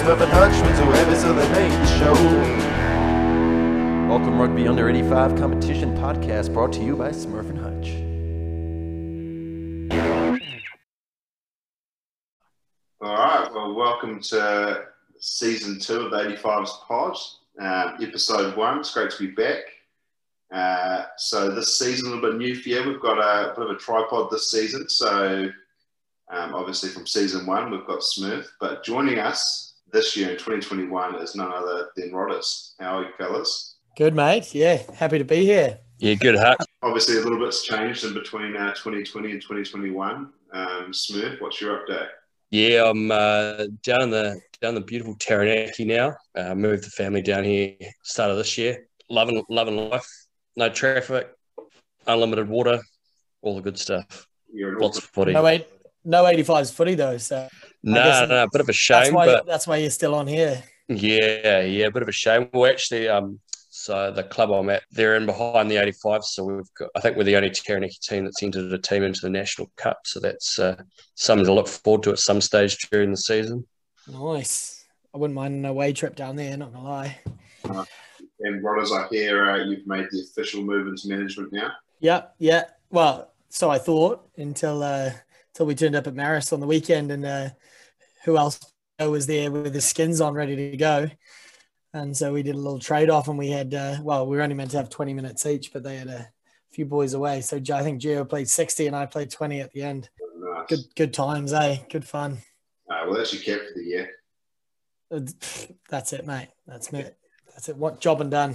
Smurf and Hutch whoever so they made the show. Welcome Rugby Under 85 Competition Podcast brought to you by Smurf and Hutch. All right, well, welcome to season two of the 85s pod, uh, episode one. It's great to be back. Uh, so this season a little bit new for you. We've got a bit of a tripod this season. So um, obviously from season one we've got Smurf, but joining us this year in 2021 is none other than Rhodders. How are you fellas? Good, mate. Yeah, happy to be here. Yeah, good, Hutch. Obviously a little bit's changed in between uh, 2020 and 2021. Um, Smurf, what's your update? Yeah, I'm uh, down in the down the beautiful Taranaki now. Uh, moved the family down here start of this year. Loving loving life. No traffic, unlimited water, all the good stuff. You're Lots of footy. No eight, no 85s footy though, so No, no, a bit of a that's shame, why but that's why you're still on here. yeah, yeah, a bit of a shame. Well, actually, um, so the club I'm at, they're in behind the 85, so we've got. I think we're the only Taranaki team that's entered a team into the national cup, so that's uh, something to look forward to at some stage during the season. Nice. I wouldn't mind an away trip down there. Not gonna lie. And Rhodders, I hear uh, you've made the official move into management now. Yeah, yeah. Well, so I thought until uh, until we turned up at Marist on the weekend, and uh, who else was there with the skins on, ready to go. And so we did a little trade off, and we had uh, well, we were only meant to have twenty minutes each, but they had a few boys away. So I think Gio played sixty, and I played twenty at the end. Nice. Good, good times, eh? Good fun. Uh, well, that's your cap for the year. That's it, mate. That's it. That's it. What job and done?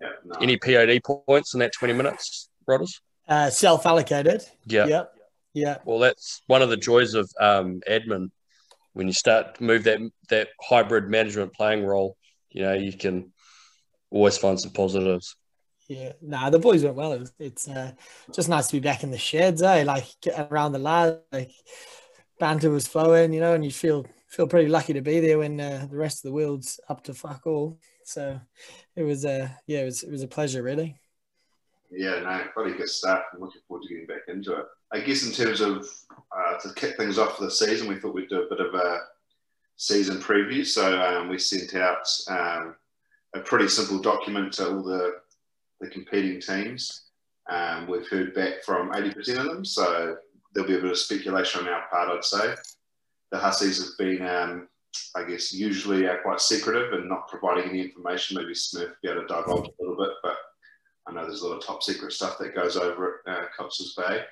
Yeah, no. Any POD points in that 20 minutes, Rhodders? Uh, self-allocated. Yeah. Yep. Yeah. Well, that's one of the joys of um, admin. When you start to move that that hybrid management playing role, you know you can always find some positives. Yeah, nah, the boys went well. It was, it's uh, just nice to be back in the sheds, eh? Like around the lads, like banter was flowing, you know, and you feel feel pretty lucky to be there when uh, the rest of the world's up to fuck all. So it was, uh, yeah, it was it was a pleasure, really. Yeah, no, pretty good stuff. I'm looking forward to getting back into it. I guess in terms of uh, to kick things off for the season, we thought we'd do a bit of a season preview. So um, we sent out um, a pretty simple document to all the, the competing teams. Um, we've heard back from 80% of them, so there'll be a bit of speculation on our part, I'd say. The Hussies have been, um, I guess, usually uh, quite secretive and not providing any information. Maybe Smith will be able to divulge a little bit, but I know there's a lot of top secret stuff that goes over at uh, Cox's Bay.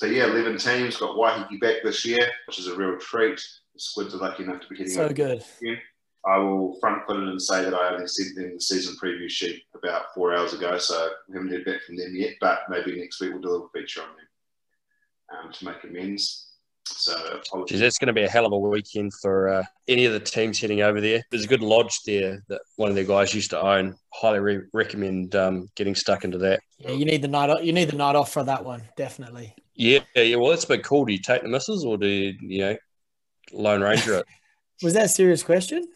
But yeah, 11 teams got Waiheke back this year, which is a real treat. The Squids are lucky enough to be hitting So it. good. I will front foot it and say that I only sent them the season preview sheet about four hours ago, so we haven't heard back from them yet, but maybe next week we'll do a little feature on them um, to make amends. So Geez, apologies. that's going to be a hell of a weekend for uh, any of the teams heading over there. There's a good lodge there that one of their guys used to own. Highly re- recommend um, getting stuck into that. Yeah, you need the night. Off, you need the night off for that one, definitely. Yeah, yeah. Well, that's a bit cool. Do you take the misses or do you, you know, Lone Ranger it? Was that a serious question?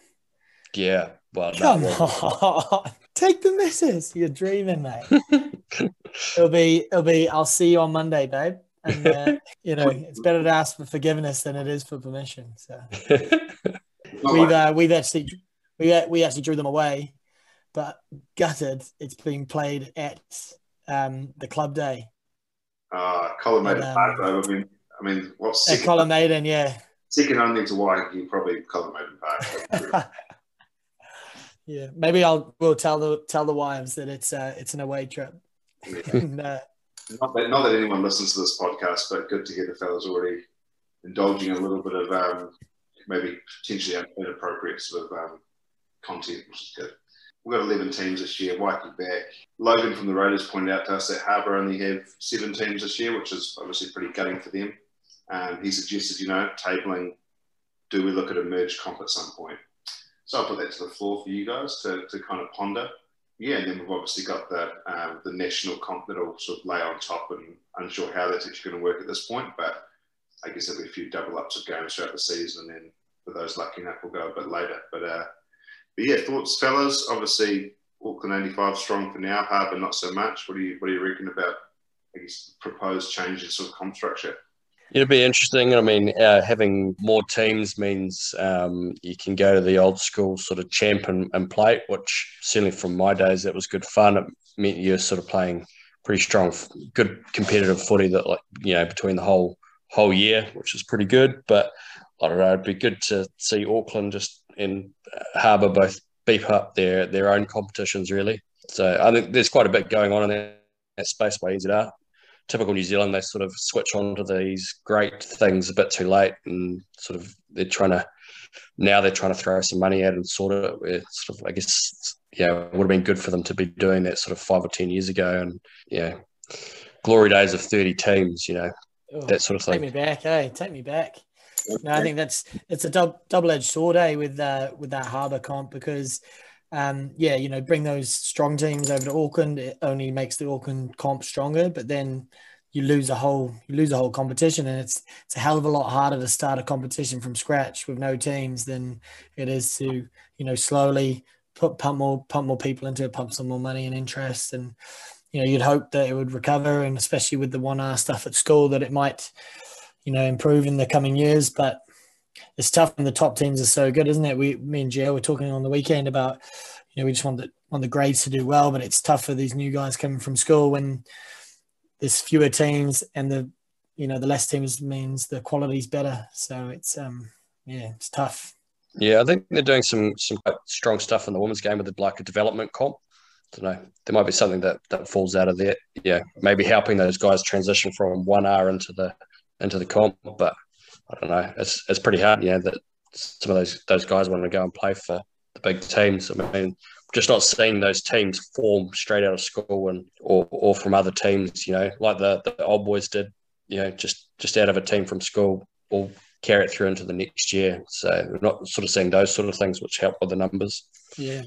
Yeah. Well, Come on, take the misses. You're dreaming, mate. it'll be, it'll be. I'll see you on Monday, babe. And uh, you know, it's better to ask for forgiveness than it is for permission. So we've uh, we've actually we we actually drew them away, but gutted. It's being played at um, the club day uh, Colin a um. I mean, I mean, what's at second, Colin Maiden. Yeah, second only to Waiheke, probably Colin Maiden Park. yeah. Maybe I'll we'll tell the tell the wives that it's uh, it's an away trip. and, uh, not that not that anyone listens to this podcast, but good to hear the fellas already indulging a little bit of um, maybe potentially inappropriate sort of um, content, which is good. We've got 11 teams this year, Waiheke back. Logan from the Raiders pointed out to us that Harbour only have seven teams this year, which is obviously pretty gutting for them. Um, he suggested, you know, tabling, do we look at a merged comp at some point? So I'll put that to the floor for you guys to, to kind of ponder. Yeah, and then we've obviously got the um, the national comp that'll sort of lay on top, and unsure how that's actually going to work at this point. But I guess there'll be a few double ups of games throughout the season, and then for those lucky enough, we'll go a bit later. But uh, but yeah, thoughts, fellas. Obviously, Auckland 85 strong for now, Harbour not so much. What do you what do you reckon about guess proposed changes of comp structure? It'll be interesting. I mean, uh, having more teams means um, you can go to the old school sort of champ and, and plate, which certainly from my days, that was good fun. It meant you're sort of playing pretty strong, good competitive footy that, like, you know, between the whole whole year, which is pretty good. But I don't know, it'd be good to see Auckland just in Harbour both beef up their their own competitions, really. So I think there's quite a bit going on in that, that space by NZR typical New Zealand, they sort of switch on to these great things a bit too late, and sort of they're trying to now they're trying to throw some money at it and sort of it. Sort of, I guess, yeah, it would have been good for them to be doing that sort of five or ten years ago, and yeah, glory days of thirty teams, you know, oh, that sort of thing. Eh? Take me back, hey, take me back. No, I think that's it's a double edged sword, eh, with uh, with that Harbour comp because um, yeah, you know, bring those strong teams over to Auckland. It only makes the Auckland comp stronger, but then you lose a whole you lose a whole competition, and it's it's a hell of a lot harder to start a competition from scratch with no teams than it is to you know slowly put pump more pump more people into it, pump some more money and interest, and you know you'd hope that it would recover, and especially with the one R stuff at school, that it might you know improve in the coming years, but it's tough when the top teams are so good, isn't it? We, me and Joe were talking on the weekend about, you know, we just want the want the grades to do well, but it's tough for these new guys coming from school when there's fewer teams and the, you know, the less teams means the quality's better. So it's, um, yeah, it's tough. Yeah, I think they're doing some some strong stuff in the women's game with the like a development comp. I don't know. There might be something that that falls out of there. Yeah, maybe helping those guys transition from one R into the into the comp, but I don't know. It's it's pretty hard, yeah, that some of those those guys want to go and play for the big teams. I mean, just not seeing those teams form straight out of school and or or from other teams, you know, like the the old boys did, you know, just just out of a team from school or carry it through into the next year. So we're not sort of seeing those sort of things which help with the numbers. Yeah.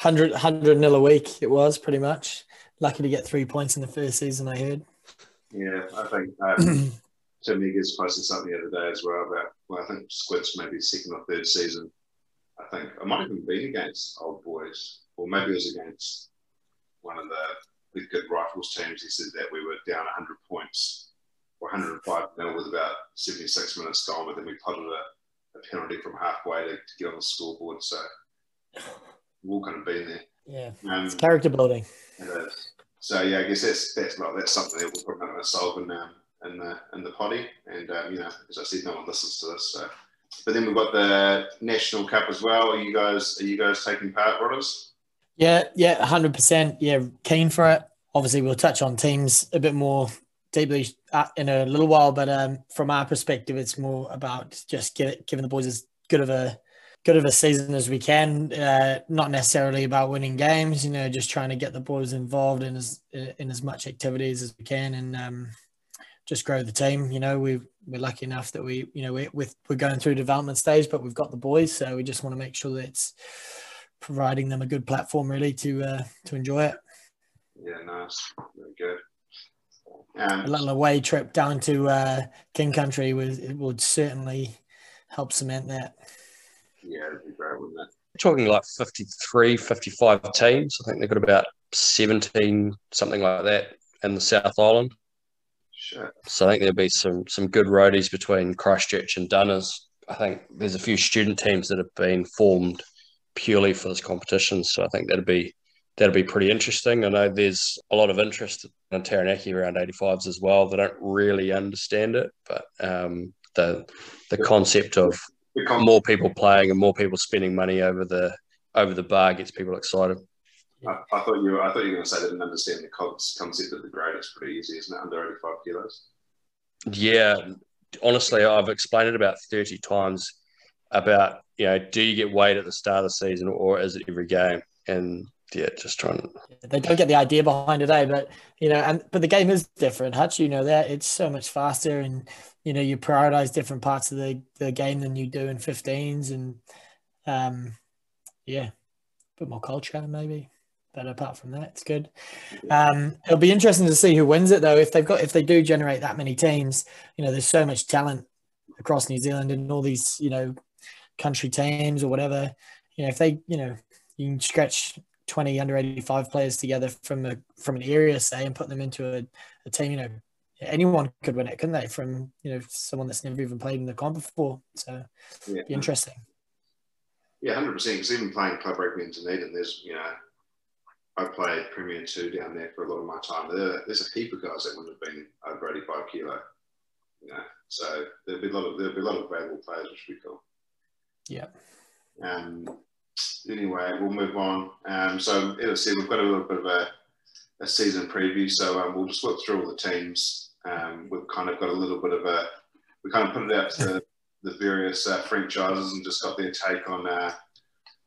100, 100 nil a week it was pretty much. Lucky to get three points in the first season, I heard. Yeah, I think um, Tim Eggers posted something the other day as well about, well, I think Squids maybe second or third season. I think I might have even been against Old Boys, or maybe it was against one of the, the good rifles teams. He said that we were down 100 points or 105 nil with about 76 minutes gone, but then we potted a, a penalty from halfway to, to, get on the scoreboard. So we've all kind of been there. Yeah, um, it's character building. So yeah, I guess that's that's like that's something that we're probably going to solve in um, in the in the potty. And um, you know, as I said, no one listens to this. So, but then we've got the national cup as well. Are you guys are you guys taking part, brothers? Yeah, yeah, hundred percent. Yeah, keen for it. Obviously, we'll touch on teams a bit more deeply uh, in a little while, but um, from our perspective, it's more about just give, giving the boys as good of a good of a season as we can. Uh, not necessarily about winning games, you know, just trying to get the boys involved in as in as much activities as we can, and um, just grow the team. You know, we we're lucky enough that we, you know, we, with we're going through development stage, but we've got the boys, so we just want to make sure that it's providing them a good platform really to uh, to enjoy it. Yeah, nice, very good. Um, a little away trip down to uh, King Country was it would certainly help cement that. Yeah, it'd be great, wouldn't it? We're talking like 53, 55 teams. I think they've got about 17, something like that in the South Island. Sure. So I think there'll be some some good roadies between Christchurch and Dunners. I think there's a few student teams that have been formed purely for this competition. So I think that'd be that'd be pretty interesting. I know there's a lot of interest in Taranaki around 85s as well. They don't really understand it, but um, the the concept of more people playing and more people spending money over the over the bar gets people excited. I, I, thought you were, I thought you were going to say they didn't understand the concept of the grade. It's pretty easy, isn't it? Under 85 kilos. Yeah, honestly, I've explained it about 30 times about, you know, do you get weighed at the start of the season or is it every game? And yeah, just trying to. They don't get the idea behind it, eh? But you know, and but the game is different. Hutch, you know that it's so much faster, and you know you prioritize different parts of the the game than you do in 15s, and um, yeah, a bit more culture maybe but apart from that, it's good. Um, it'll be interesting to see who wins it though. If they've got, if they do generate that many teams, you know, there's so much talent across New Zealand and all these, you know, country teams or whatever. You know, if they, you know, you can stretch 20 under 85 players together from a from an area, say, and put them into a, a team. You know, anyone could win it, couldn't they? From you know someone that's never even played in the comp before. So Yeah, be interesting. yeah, hundred percent. Because even playing club rugby in Dunedin, there's you know, I played Premier Two down there for a lot of my time. There, there's a heap of guys that wouldn't have been over 85 kilo. You know, so there'll be a lot of there'll be a lot of available players, which would be cool. Yeah. Um, anyway, we'll move on. Um, so, as I said, we've got a little bit of a, a season preview. So, um, we'll just work through all the teams. Um, we've kind of got a little bit of a, we kind of put it out to the various uh, franchises and just got their take on, uh,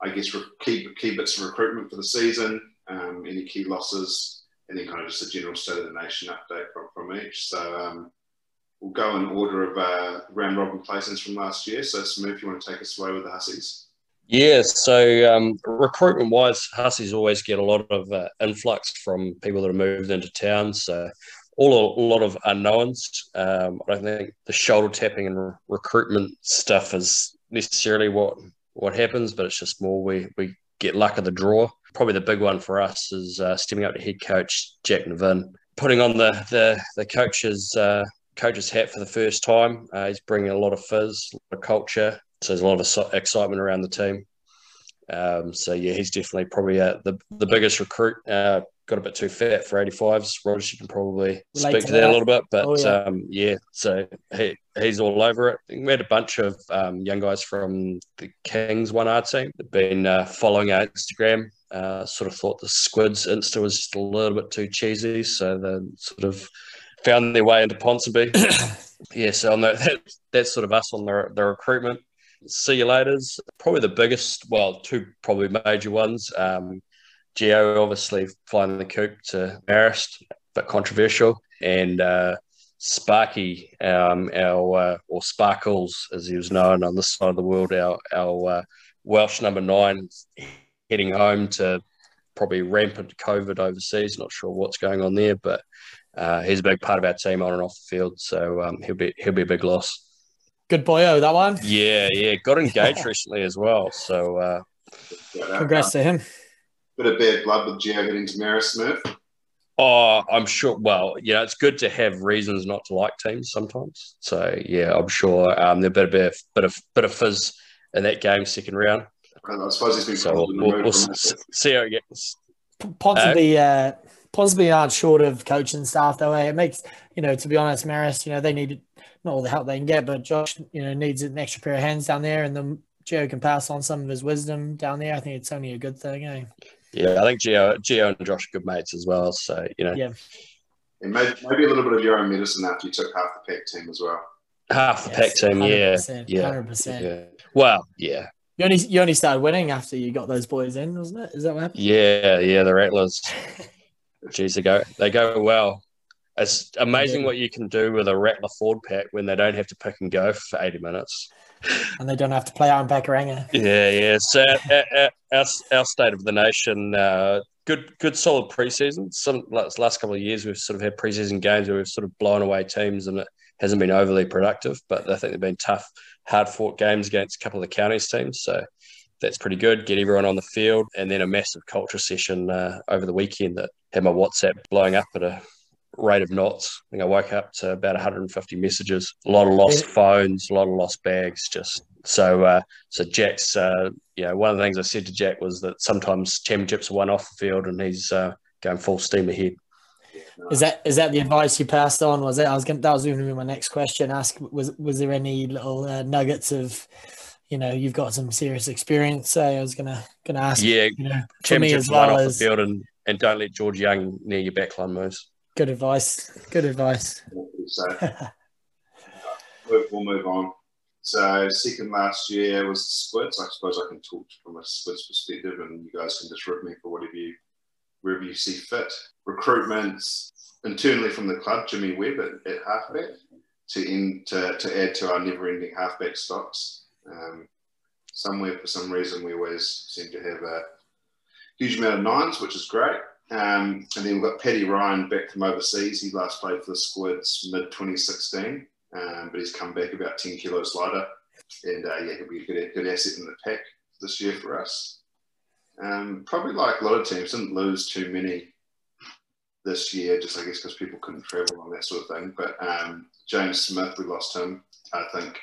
I guess, re- key, key bits of recruitment for the season, um, any key losses, and then kind of just a general state of the nation update from, from each. So, um, we'll go in order of uh, round robin placements from last year. So, Smooth, you want to take us away with the Hussies? Yeah, so um, recruitment wise, Hussies always get a lot of uh, influx from people that have moved into town. So, all a, lot of unknowns. Um, I don't think the shoulder tapping and re- recruitment stuff is necessarily what what happens, but it's just more we we get luck of the draw. Probably the big one for us is uh, stepping up to head coach Jack Nevin, putting on the the the coach's uh, coach's hat for the first time. Uh, he's bringing a lot of fizz, a lot of culture. So there's a lot of excitement around the team. Um, so yeah, he's definitely probably uh, the the biggest recruit. Got a bit too fat for 85s. Rogers, you can probably Relate speak to to that, that. a little bit, but Oh, yeah. um, yeah, so he he's all over it. We had a bunch of um, young guys from the Kings One R team that been uh, following our Instagram. Uh, sort of thought the Squids Insta was just a little bit too cheesy, so they sort of found their way into Ponsonby. yeah, so on the, that, that's sort of us on the, the recruitment. See you later's probably the biggest, well, two probably major ones. Um, Geo obviously flying the coop to Marist, but controversial, and uh, Sparky, um, our uh, or Sparkles as he was known on this side of the world, our our uh, Welsh number nine, heading home to probably rampant COVID overseas. Not sure what's going on there, but uh, he's a big part of our team on and off the field, so um, he'll be he'll be a big loss. Good boyo, that one. Yeah, yeah, got engaged recently as well. So uh, Congrats to him. Bit of bad blood with Geo getting to Marist Smith. Oh, I'm sure. Well, yeah, it's good to have reasons not to like teams sometimes. So yeah, I'm sure um, there'll be a bit of bit of bit of fizz in that game second round. I suppose he's been So we'll, pulled in the we'll, we'll from s- it. see how it gets. Ponsonby, uh, Ponsonby aren't short of coaching staff though. eh? It makes you know, to be honest, Marist, you know, they need not all the help they can get, but Josh, you know, needs an extra pair of hands down there, and then Joe can pass on some of his wisdom down there. I think it's only a good thing, eh? Yeah, I think Geo, Geo and Josh are good mates as well. So you know, Yeah. And maybe, maybe a little bit of your own medicine after you took half the pack team as well. half the pack team. Yeah, 100%, yeah, 100%. yeah. Well, yeah, You only you only started winning after you got those boys in, wasn't it? Is that what happened? yeah, yeah. The Rattlers. Geez, they go they go well. It's amazing do. what you can do with a Rattler Ford pack when they don't have to pick and go for 80 minutes. And they don't have to play in Pakuranga. Yeah, yeah. So our, our, our, our state of the nation, uh, good, good, solid preseason. Some last last couple of years, we've sort of had preseason games where we've sort of blown away teams, and it hasn't been overly productive. But I think they've been tough, hard fought games against a couple of the counties teams. So that's pretty good. Get everyone on the field, and then a massive culture session uh, over the weekend that had my WhatsApp blowing up at a rate of knots. I think I woke up to about 150 messages, a lot of lost phones, a lot of lost bags. Just so, uh, so Jack's, uh, you know, one of the things I said to Jack was that sometimes championships are won off the field, and he's uh, going full steam ahead. Is that is that the advice you passed on? Was it? I was going. That was going to be my next question. Ask was was there any little uh, nuggets of, you know, you've got some serious experience. So I was gonna gonna ask. Yeah, you know, championships are won off the field, and and don't let George Young near your backline moves. Good advice. Good advice. So we'll, we'll move on. So second last year was the Squids. I suppose I can talk from a Squids perspective, and you guys can just rip me for whatever you wherever you see fit. Recruitments internally from the club, Jimmy Webb at, at halfback to end to, to add to our never-ending halfback stocks. Um, somewhere for some reason we always seem to have a huge amount of nines, which is great. Um, and then we've got Paddy Ryan back from overseas. He last played for the Squids mid 2016, um, but he's come back about 10 kilos lighter. And uh, yeah, he'll be a good, good asset in the pack this year for us. Um, probably like a lot of teams, didn't lose too many this year, just I guess because people couldn't travel and that sort of thing. But um, James Smith, we lost him. I think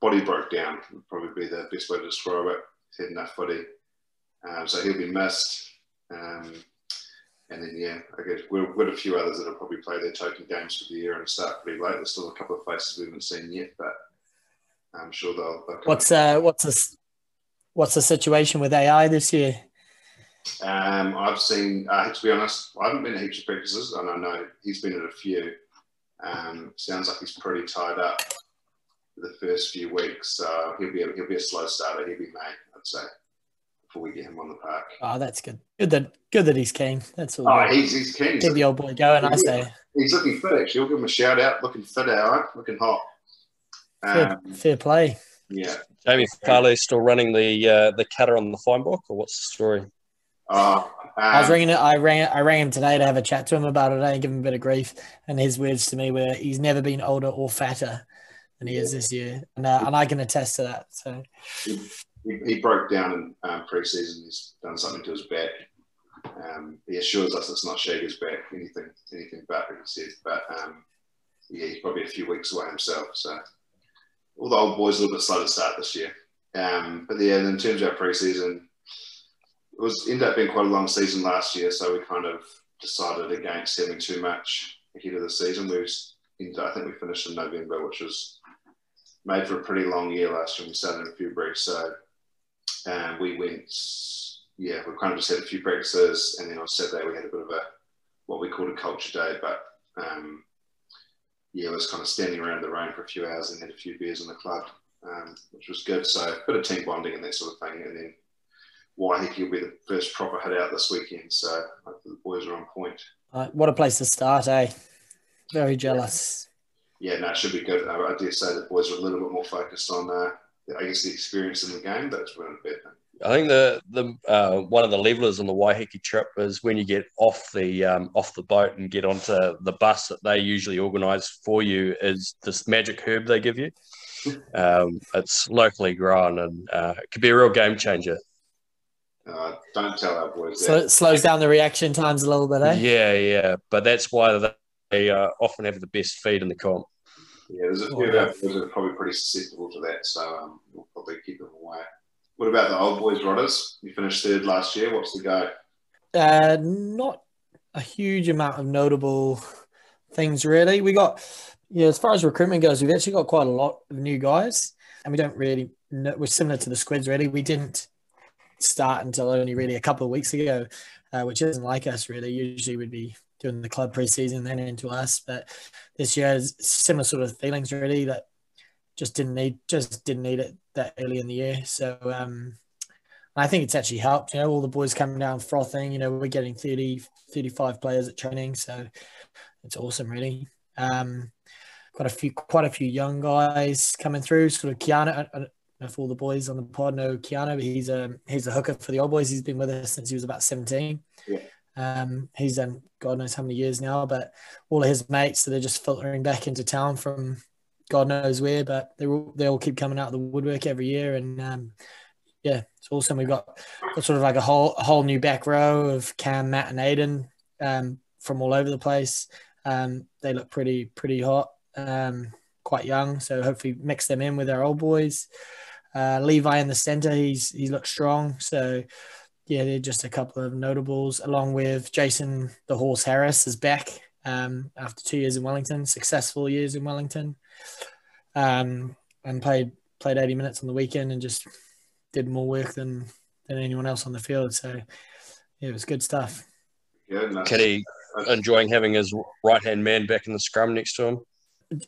body broke down would probably be the best way to describe it. He's had enough footy, um, so he'll be missed. Um, and then yeah, I guess we've got a few others that will probably play their token games for the year and start pretty late. There's still a couple of faces we haven't seen yet, but I'm sure they'll. they'll what's uh, what's the what's the situation with AI this year? Um, I've seen, uh, to be honest, I haven't been to heaps of practices, and I know he's been at a few. Um, sounds like he's pretty tied up the first few weeks. So he'll be a, he'll be a slow starter. He'll be May, I'd say, before we get him on the park. Oh, that's good. Good that good that he's keen. That's all. Oh, good. he's he's keen. Keep the old boy going. I say. He's looking fit. Actually, we'll give him a shout out. Looking fit, all right. Looking hot. Fair, Um, fair play. yeah. Jamie Farley still running the uh, the cutter on the fine book, or what's the story? Uh, I was um, ringing it. I rang. I rang him today to have a chat to him about it and give him a bit of grief. And his words to me were, "He's never been older or fatter than he is this year," and, uh, and I can attest to that. So he, he broke down in um, pre-season. He's done something to his back. Um, he assures us it's not Shager's back, anything, anything but, he said. But um, yeah, he's probably a few weeks away himself. So all the old boys a little bit slow to start this year. Um, but yeah, in terms of our pre-season, it was ended up being quite a long season last year. So we kind of decided against having too much ahead of the season. We was, I think we finished in November, which was made for a pretty long year last year. We started in February, so um, we went. Yeah, we kind of just had a few practices, and then on Saturday we had a bit of a what we called a culture day. But um, yeah, it was kind of standing around the rain for a few hours and had a few beers in the club, um, which was good. So a bit of team bonding and that sort of thing, and then. Waiheke will be the first proper hit out this weekend, so the boys are on point. uh, what a place to start, eh? Very jealous. yeah, no, it should be good. I, I dare say the boys are a little bit more focused on, uh, I guess, the experience in the game, but it's really bad thing. I think the the uh, one of the levelers on the Waiheke trip is when you get off the um, off the boat and get onto the bus that they usually organise for you is this magic herb they give you. Um, it's locally grown and uh, it could be a real game changer. Uh, don't tell our boys So that. it slows down the reaction times a little bit, eh? Yeah, yeah, but that's why they, they uh, often have the best feed in the comp. Yeah, there's a few of our boys that are probably pretty susceptible to that, so um, we'll probably keep them away. What about the old boys, Rhodders? You finished third last year. What's the go? Uh, not a huge amount of notable things really. We got, yeah, as far as recruitment goes, we've actually got quite a lot of new guys, and we don't really. Know, we're similar to the Squids, really. We didn't start until only really a couple of weeks ago, uh, which isn't like us really. Usually we'd be doing the club preseason then into us, but this year similar sort of feelings really that just didn't need just didn't need it that early in the year. So um, I think it's actually helped. You know, all the boys coming down frothing. You know, we're getting 30, 35 players at training, so it's awesome, really. Um, got a few, quite a few young guys coming through. Sort of Keanu. I, know if all the boys on the pod know Keanu, but he's a he's a hooker for the old boys. He's been with us since he was about seventeen. Yeah. Um, he's done God knows how many years now, but all of his mates that are just filtering back into town from God knows where, but they all they all keep coming out of the woodwork every year, and um, yeah, it's awesome. We've got, got sort of like a whole a whole new back row of Cam, Matt, and Aiden um, from all over the place. Um, they look pretty pretty hot, um, quite young. So hopefully mix them in with our old boys. Uh, Levi in the center, he's he looks strong. So yeah, they're just a couple of notables, along with Jason the Horse Harris is back um, after two years in Wellington, successful years in Wellington, um, and played played 80 minutes on the weekend and just did more work than than anyone else on the field. So yeah, it was good stuff. Yeah, no, Kitty enjoying having his right hand man back in the scrum next to him.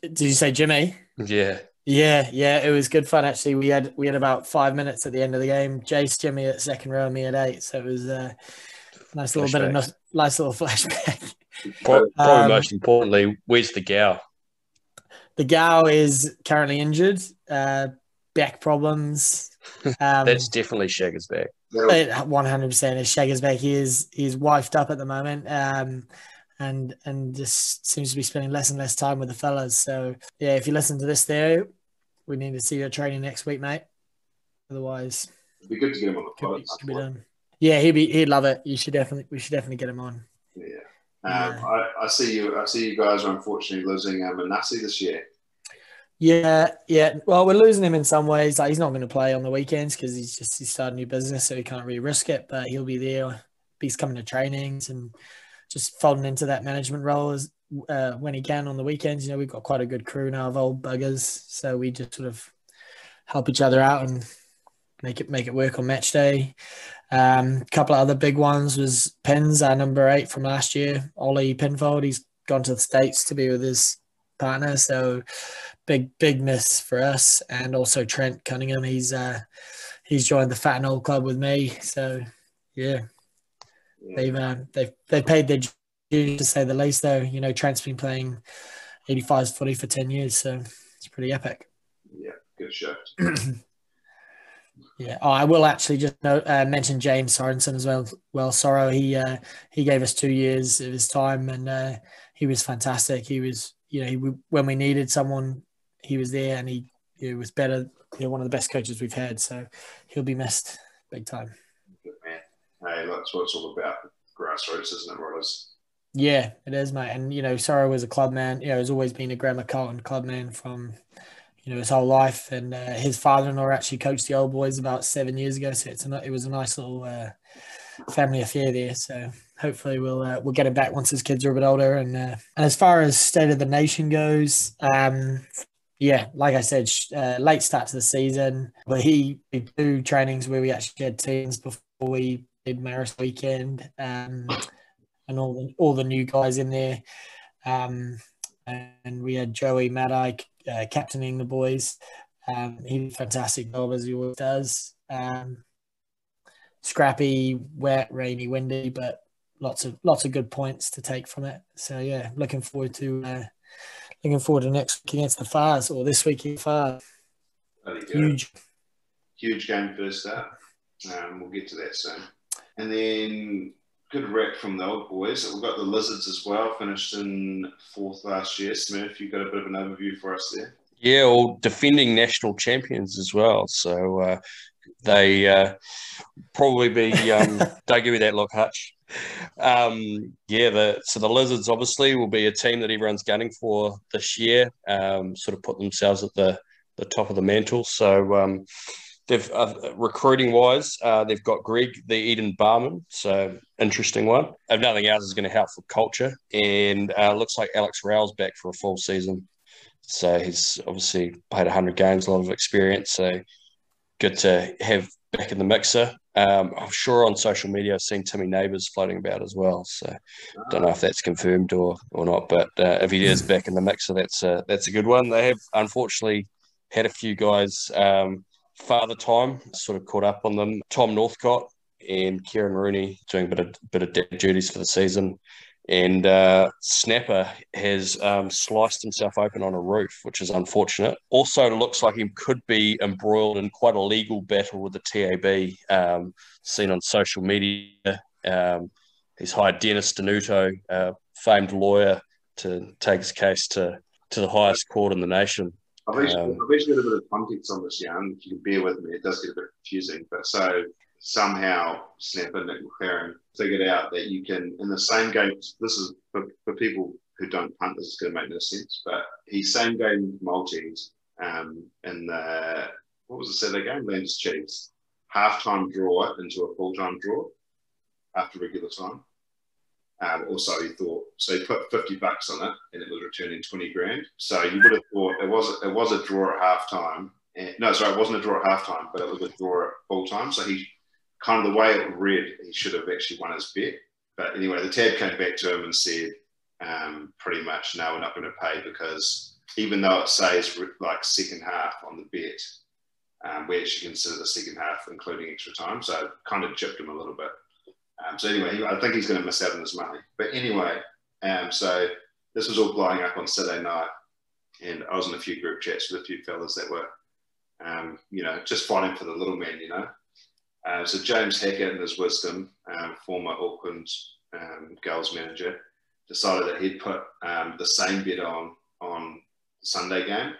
Did you say Jimmy? Yeah, Yeah, yeah, it was good fun actually. We had we had about five minutes at the end of the game. Jace, Jimmy at second row, me at eight. So it was a nice little bit of no, nice little flashback. Pro- probably Um, most importantly, where's the gal? The Gal is currently injured, uh, back problems. Um, That's definitely Shagger's back. One hundred percent. His Shagger's back. He is he's wifed up at the moment, um, and and just seems to be spending less and less time with the fellas. So yeah, if you listen to this, there, we need to see your training next week, mate. Otherwise, it'd be good to get him on the could pod. be, could be done. Yeah, he'd be he'd love it. You should definitely we should definitely get him on. Yeah. Um, Yeah. I, I see you. I see you guys are unfortunately losing um, Manassi this year. Yeah, yeah. Well, we're losing him in some ways. Like he's not going to play on the weekends because he's just he's starting a new business, so he can't really risk it. But he'll be there. He's coming to trainings and just folding into that management role as uh, when he can on the weekends. You know, we've got quite a good crew now of old buggers, so we just sort of help each other out and make it make it work on match day. Um, a couple of other big ones was Pins, our number eight from last year, Ollie Pinfold. He's gone to the states to be with his partner, so big big miss for us. And also Trent Cunningham, he's uh, he's joined the Fat and Old Club with me. So yeah, they've uh, they've they paid their to say the least. Though you know Trent's been playing 85s footy for 10 years, so it's pretty epic. yeah, good shift. Yeah. Oh, I will actually just note, uh, mention James Sorensen as well. Well, Sorrow, he uh, he gave us two years of his time, and uh, he was fantastic. He was, you know, he, when we needed someone, he was there, and he, he was better. You know, one of the best coaches we've had. So he'll be missed big time. Good man. Hey, that's what it's all about. Grassroots, isn't it, Rollers? Yeah, it is, mate. And you know, Sorrow was a club man. You know, has always been a Grammar Carlton club man from you know his whole life. And uh, his father-in-law actually coached the old boys about seven years ago. So it's a, it was a nice little uh, family affair there. So hopefully we'll uh, we'll get him back once his kids are a bit older. And uh, and as far as state of the nation goes, um, yeah, like I said, uh, late start to the season. But he did two trainings where we actually had teams before we did Marist weekend. Um, and all the all the new guys in there. Um, and we had Joey Madai uh, captaining the boys. Um, he did a fantastic job as he always does. Um, scrappy, wet, rainy, windy, but lots of lots of good points to take from it. So yeah, looking forward to uh, looking forward to next week against the Fars or this week in Fars. Huge. huge game first up. Um, we'll get to that soon. And then good rep from the old boys. We've got the Lizards as well, finished in fourth last year. Smith, you've got a bit of an overview for us there. Yeah, all defending national champions as well. So uh, they uh, probably be. Um, don't give me that look, Hutch. Um, yeah, the so the Lizards obviously will be a team that everyone's gunning for this year. Um, sort of put themselves at the the top of the mantle. So um, they've uh, recruiting wise, uh, they've got Greg the Eden Barman. So interesting one. If nothing else, is going to help for culture. And uh, looks like Alex Rao's back for a full season. So he's obviously played 100 games, a lot of experience. So good to have back in the mixer. Um, I'm sure on social media I've seen Timmy Neighbours floating about as well. So don't know if that's confirmed or, or not. But uh, if he is back in the mixer, that's a, that's a good one. They have unfortunately had a few guys um, father time, sort of caught up on them. Tom Northcott and Kieran Rooney doing a bit of, bit of duties for the season. And uh, Snapper has um, sliced himself open on a roof, which is unfortunate. Also, looks like he could be embroiled in quite a legal battle with the TAB, um, seen on social media. Um, he's hired Dennis Denuto, a famed lawyer, to take his case to, to the highest court in the nation. I've actually, Um, I've actually got a bit of context on this, Jan. If you can bear with me, it does get a bit confusing. But so somehow Snapper Nick McLaren figured out that you can, in the same game, this is for, for people who don't punt, this is going to make no sense, but he same game multi um, in the, what was the Saturday game? Landers Chiefs. Halftime draw into a full time draw after regular time. Um, also, he thought so. He put fifty bucks on it, and it was returning twenty grand. So you would have thought it was it was a draw at half time. And, no, sorry, it wasn't a draw at half time, but it was a draw at full time. So he kind of the way it read, he should have actually won his bet. But anyway, the tab came back to him and said, um, pretty much, no, we're not going to pay because even though it says like second half on the bet, um, we actually consider the second half including extra time. So kind of chipped him a little bit. Um, so anyway, I think he's going to miss out on his money. But anyway, um, so this was all blowing up on Saturday night, and I was in a few group chats with a few fellas that were, um, you know, just fighting for the little man, you know. Uh, so James Hackett, in his wisdom, um, former Auckland um, girls manager, decided that he'd put the same bet on on the Sunday game.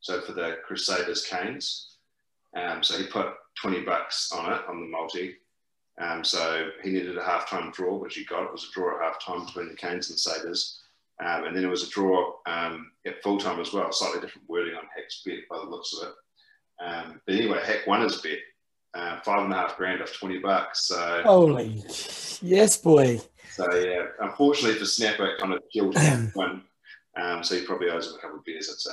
So for the Crusaders Canes, so he put twenty bucks on it on the multi, Um, so he needed a half-time draw, which he got. It was a draw at half-time between the Canes and Saders. Um, and then it was a draw um, at full-time as well, slightly different wording on Heck's bet by the looks of it. Um, but anyway, Heck won his bet, uh, five and a half grand off 20 bucks. So, Holy, yes, boy. so yeah, unfortunately for Snapper, it kind of killed him. Um, so he probably owes him a couple of beers, I'd say.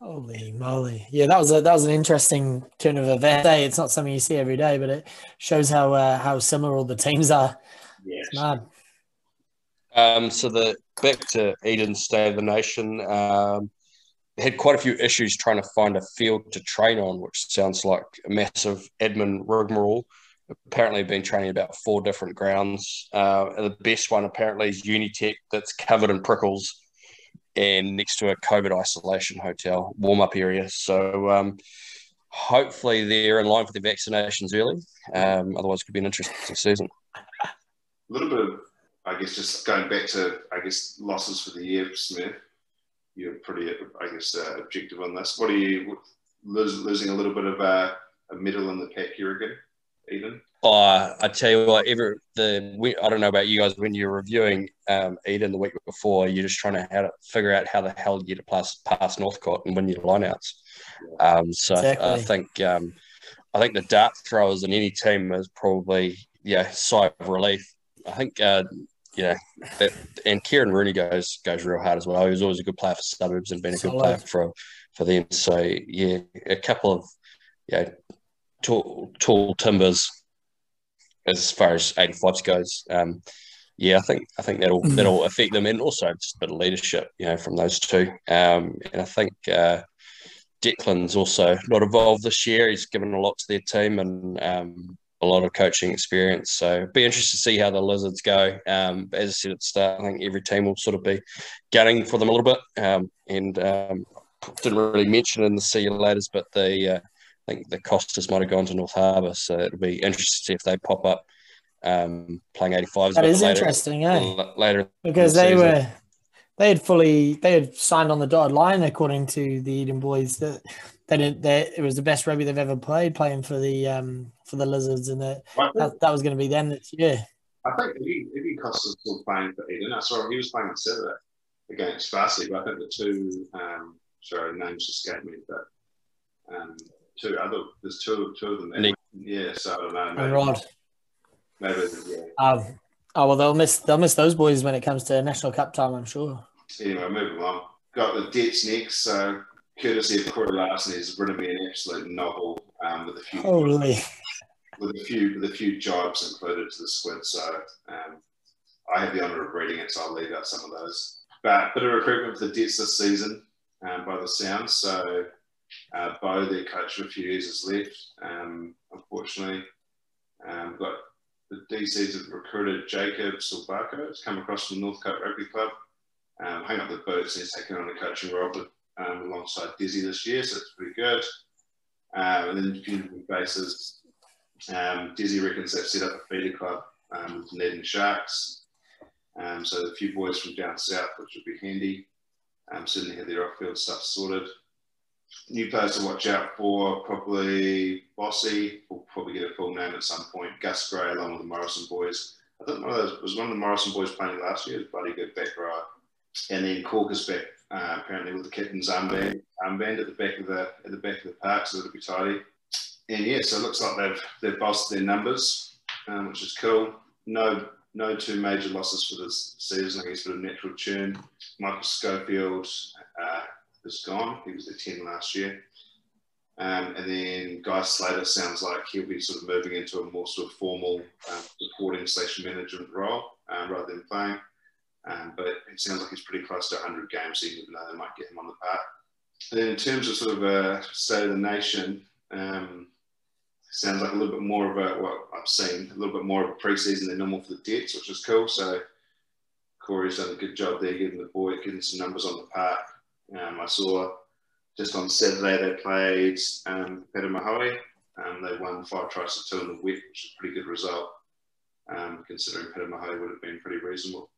Holy moly! Yeah, that was a that was an interesting turn of events. It's not something you see every day, but it shows how uh, how similar all the teams are. Yes. It's mad. Um, so the back to Eden's State of the Nation, um, had quite a few issues trying to find a field to train on, which sounds like a massive admin rigmarole. Apparently, been training about four different grounds. Uh, the best one apparently is Unitec, that's covered in prickles and next to a COVID isolation hotel warm up area. So um, hopefully they're in line for the vaccinations early. Um, otherwise, it could be an interesting season. A little bit of, I guess, just going back to, I guess, losses for the year, Smith. You're pretty, I guess, uh, objective on this. What are you losing a little bit of uh, a middle in the pack here again, Eden? Oh, I tell you what, every the we, I don't know about you guys when you're reviewing um, Eden the week before, you're just trying to, how to figure out how the hell you get pass past Northcote and win your lineouts. Um, so Exactly. I think um, I think the dart throwers in any team is probably yeah sigh of relief. I think uh, yeah, that, and Kieran Rooney goes goes real hard as well. He was always a good player for suburbs and been a good Solid. player for for them. So yeah, a couple of yeah tall tall timbers as far as 85s goes. Um, yeah, I think I think that'll Mm. that'll affect them, and also just a bit of leadership, you know, from those two. Um, and I think uh, Declan's also not involved this year. He's given a lot to their team and um, a lot of coaching experience. So be interested to see how the Lizards go. Um, as I said at the start, I think every team will sort of be gunning for them a little bit. Um, and um, didn't really mention in the see you laters, but the uh, I think the Costas might have gone to North Harbour, so it'll be interesting to see if they pop up um, playing 85s. That but is later, interesting, eh? Later, Because the they season. were they had fully they had signed on the dotted line according to the Eden boys that they didn't they, it was the best rugby they've ever played playing for the um for the lizards and that I that, that was going to be them this year. I think Iggy, Iggy Costa's still playing for Eden. I saw him, he was playing on Saturday against Farsi, but I think the two, um, sorry, names escaped me, but um, two other, there's two, two of them there. Yeah, so I don't know. And Maybe, Rod. maybe yeah. Um, oh well, they'll miss they'll miss those boys when it comes to national cup time. I'm sure. Anyway, moving on. Got the Dets next. So, courtesy of Corey Larson, he's written me an absolute novel um, with a few Holy, with a few with a few jibes included to the squid. So, um, I have the honour of reading it, so I'll leave out some of those. But bit of recruitment for the Dets this season, um, by the sounds. So, uh, Bo, their coach for a few years, left. Um, unfortunately, um, got the DCs have recruited Jacob Silvaco. It's come across from Northcote Rugby Club. Um, hung up the boots and he's taken on a coaching role um, alongside Dizzy this year, so it's pretty good. Um, and then a few new faces. Um, Dizzy reckons they've set up a feeder club um, with Ned and Sharks. Um, so a few boys from down south, which would be handy. Um, certainly have their off-field stuff sorted. New players to watch out for, probably Bossy. We'll probably get a full name at some point. Gus Gray, along with the Morrison boys. I think one of those was one of the Morrison boys playing last year. Bloody good back row. And then Cork is back uh, apparently with the captain's armband, armband at the back of the at the back of the park, so it'll be tidy. And yeah, so it looks like they've they've bossed their numbers, um, which is cool. No no two major losses for this season. I guess a bit of natural churn. Michael Schofield uh, is gone. He was at ten last year. Um, and then Guy Slater sounds like he'll be sort of moving into a more sort of formal um, supporting station management role um, rather than playing. Um, but it sounds like he's pretty close to 100 games, never know they might get him on the park. And then in terms of sort of a state of the nation, um, sounds like a little bit more of a what I've seen, a little bit more of a preseason than normal for the Dets, which is cool. So Corey's done a good job there, getting the boy, getting some numbers on the park. Um, I saw just on Saturday they played um, Patumahoe. Um, they won five tries to two in the wet, which is a pretty good result, um, considering Patumahoe would have been pretty reasonable.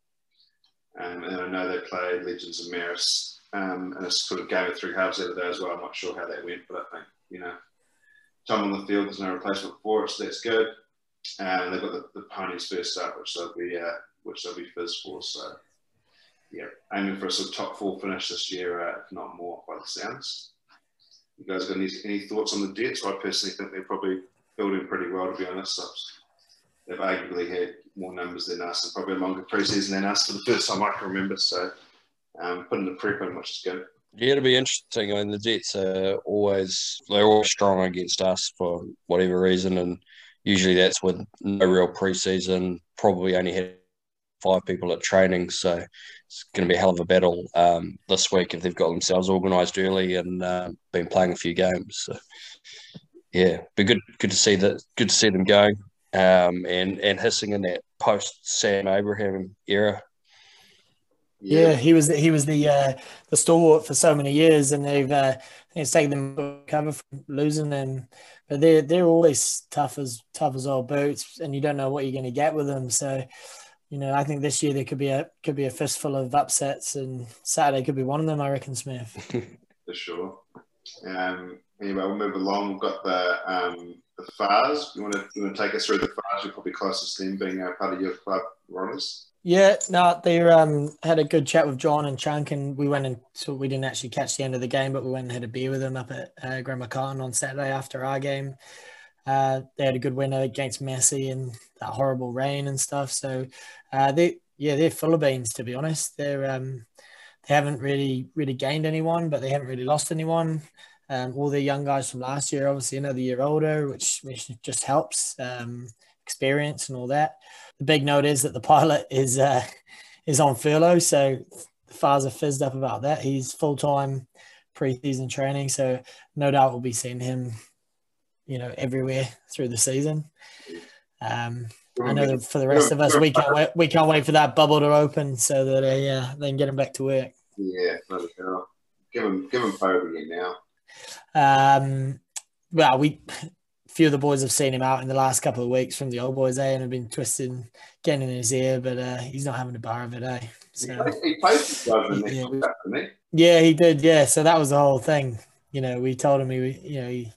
Um, and I know they played Legends of Marist um, and a sort of game of three halves out of that as well. I'm not sure how that went, but I think, you know, time on the field, there's no replacement for it, so that's good. and they've got the, the ponies first up, which they'll be uh, which they'll be fizz for. So yeah, aiming for a sort of top four finish this year, uh, if not more, by the sounds. You guys got any, any thoughts on the Jets? I personally think they're probably building pretty well, to be honest. They've arguably had more numbers than us and probably a longer preseason than us for the first time I can remember. So um, putting the prep in, which is good. Yeah, it'll be interesting. I mean, the Jets are always they're always strong against us for whatever reason, and usually that's with no real preseason. Probably only had five people at training, so it's going to be a hell of a battle um, this week if they've got themselves organised early and uh, been playing a few games. So, yeah, be good. Good to see that. Good to see them going um, and and hissing in that post Sam Abraham era. Yeah. yeah. he was he was the uh, the stalwart for so many years, and they've uh, it's taken them cover from losing them. But they're they're always tough as tough as old boots, and you don't know what you're going to get with them. So, you know, I think this year there could be a could be a fistful of upsets, and Saturday could be one of them. I reckon, Smith. for sure. Um, anyway, we'll move along. We've got the um, the FARs. You want to you want to take us through the FARs? You're probably closest to them being a part of your club, runners. Yeah, no, they um, had a good chat with John and Chunk, and we went and so we didn't actually catch the end of the game, but we went and had a beer with them up at uh, Grandma Carton on Saturday after our game. Uh, they had a good win against Messi and that horrible rain and stuff. So uh, they, yeah, they're full of beans to be honest. They're um, they haven't really really gained anyone, but they haven't really lost anyone. Um, all the young guys from last year, obviously another year older, which, which just helps um, experience and all that. The big note is that the pilot is uh, is on furlough, so the FARs are fizzed up about that. He's full time preseason training, so no doubt we'll be seeing him, you know, everywhere through the season. Um, I know that for the rest of us, we can't wait. We can't wait for that bubble to open so that uh, they can get him back to work. Yeah, give him give him Pope again now. Um, well, we few of the boys have seen him out in the last couple of weeks from the old boys, eh, and have been twisting, getting in his ear, but uh, he's not having a bar of it, eh? So, he played yeah, yeah, he did. Yeah, so that was the whole thing. You know, we told him he, you know, he,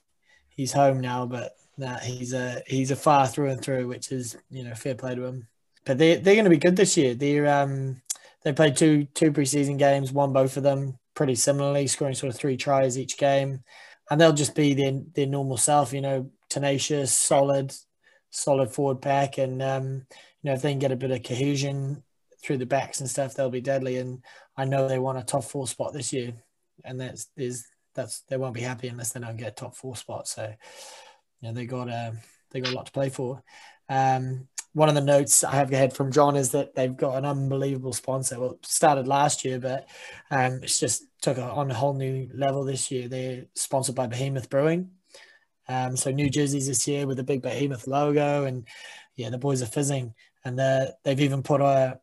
he's home now, but nah, he's a he's a far through and through, which is you know fair play to him. But they they're going to be good this year. They're um they played two two preseason games, won both of them pretty similarly, scoring sort of three tries each game. And they'll just be their, their normal self, you know, tenacious, solid, solid forward pack. And, um, you know, if they can get a bit of cohesion through the backs and stuff, they'll be deadly. And I know they want a top four spot this year. And that's, is that's, they won't be happy unless they don't get a top four spot. So, you know, they got, uh, they got a lot to play for. Um, one of the notes I have had from John is that they've got an unbelievable sponsor. Well, started last year, but um, it's just took a, on a whole new level this year. They're sponsored by Behemoth Brewing. Um, so new jerseys this year with the big Behemoth logo, and yeah, the boys are fizzing. And they've even put a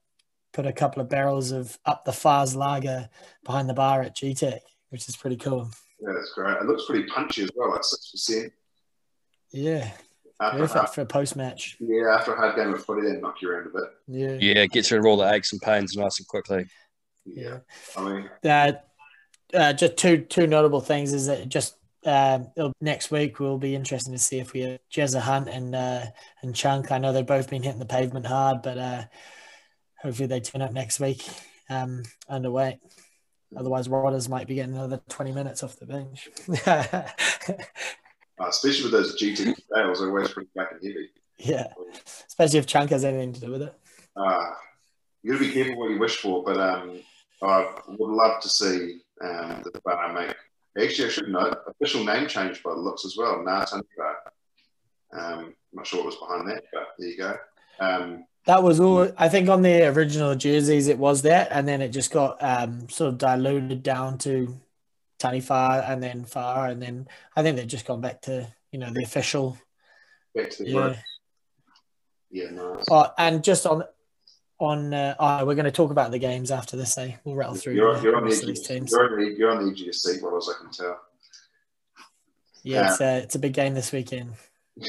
put a couple of barrels of up the Fars lager behind the bar at GTEC, which is pretty cool. Yeah, that's great. It looks pretty punchy as well, like six percent. Yeah, Perfect for a post match. Yeah, after a hard game of footy, then knock you around a bit. Yeah. Yeah, it gets rid of all the aches and pains nice and quickly. Yeah. I mean, uh, uh, just two two notable things is that just uh, next week we'll be interesting to see if we have Jezza Hunt and uh, and Chunk. I know they've both been hitting the pavement hard, but uh, hopefully they turn up next week um, underweight. Otherwise, Rhodders might be getting another 20 minutes off the bench. uh, especially with those GT tails, they're always pretty back and heavy. Yeah, especially if Chunk has anything to do with it. Uh, you got to be careful what you wish for, but um, I would love to see um, the bar make. Actually, I should note official name change by the looks as well. Nah, um, I'm not sure what was behind that, but there you go. Um, that was all. I think on the original jerseys it was that, and then it just got um, sort of diluted down to Taniwha and then Far, and then I think they've just gone back to you know the official. Back to the yeah. Yeah, nice. Oh, and just on on uh, oh, we're going to talk about the games after this. Eh? We'll rattle through. You're, you're on the edge, teams. You're on the, you're on the edge of your seat, well as I can tell. Yeah, it's a it's a big game this weekend.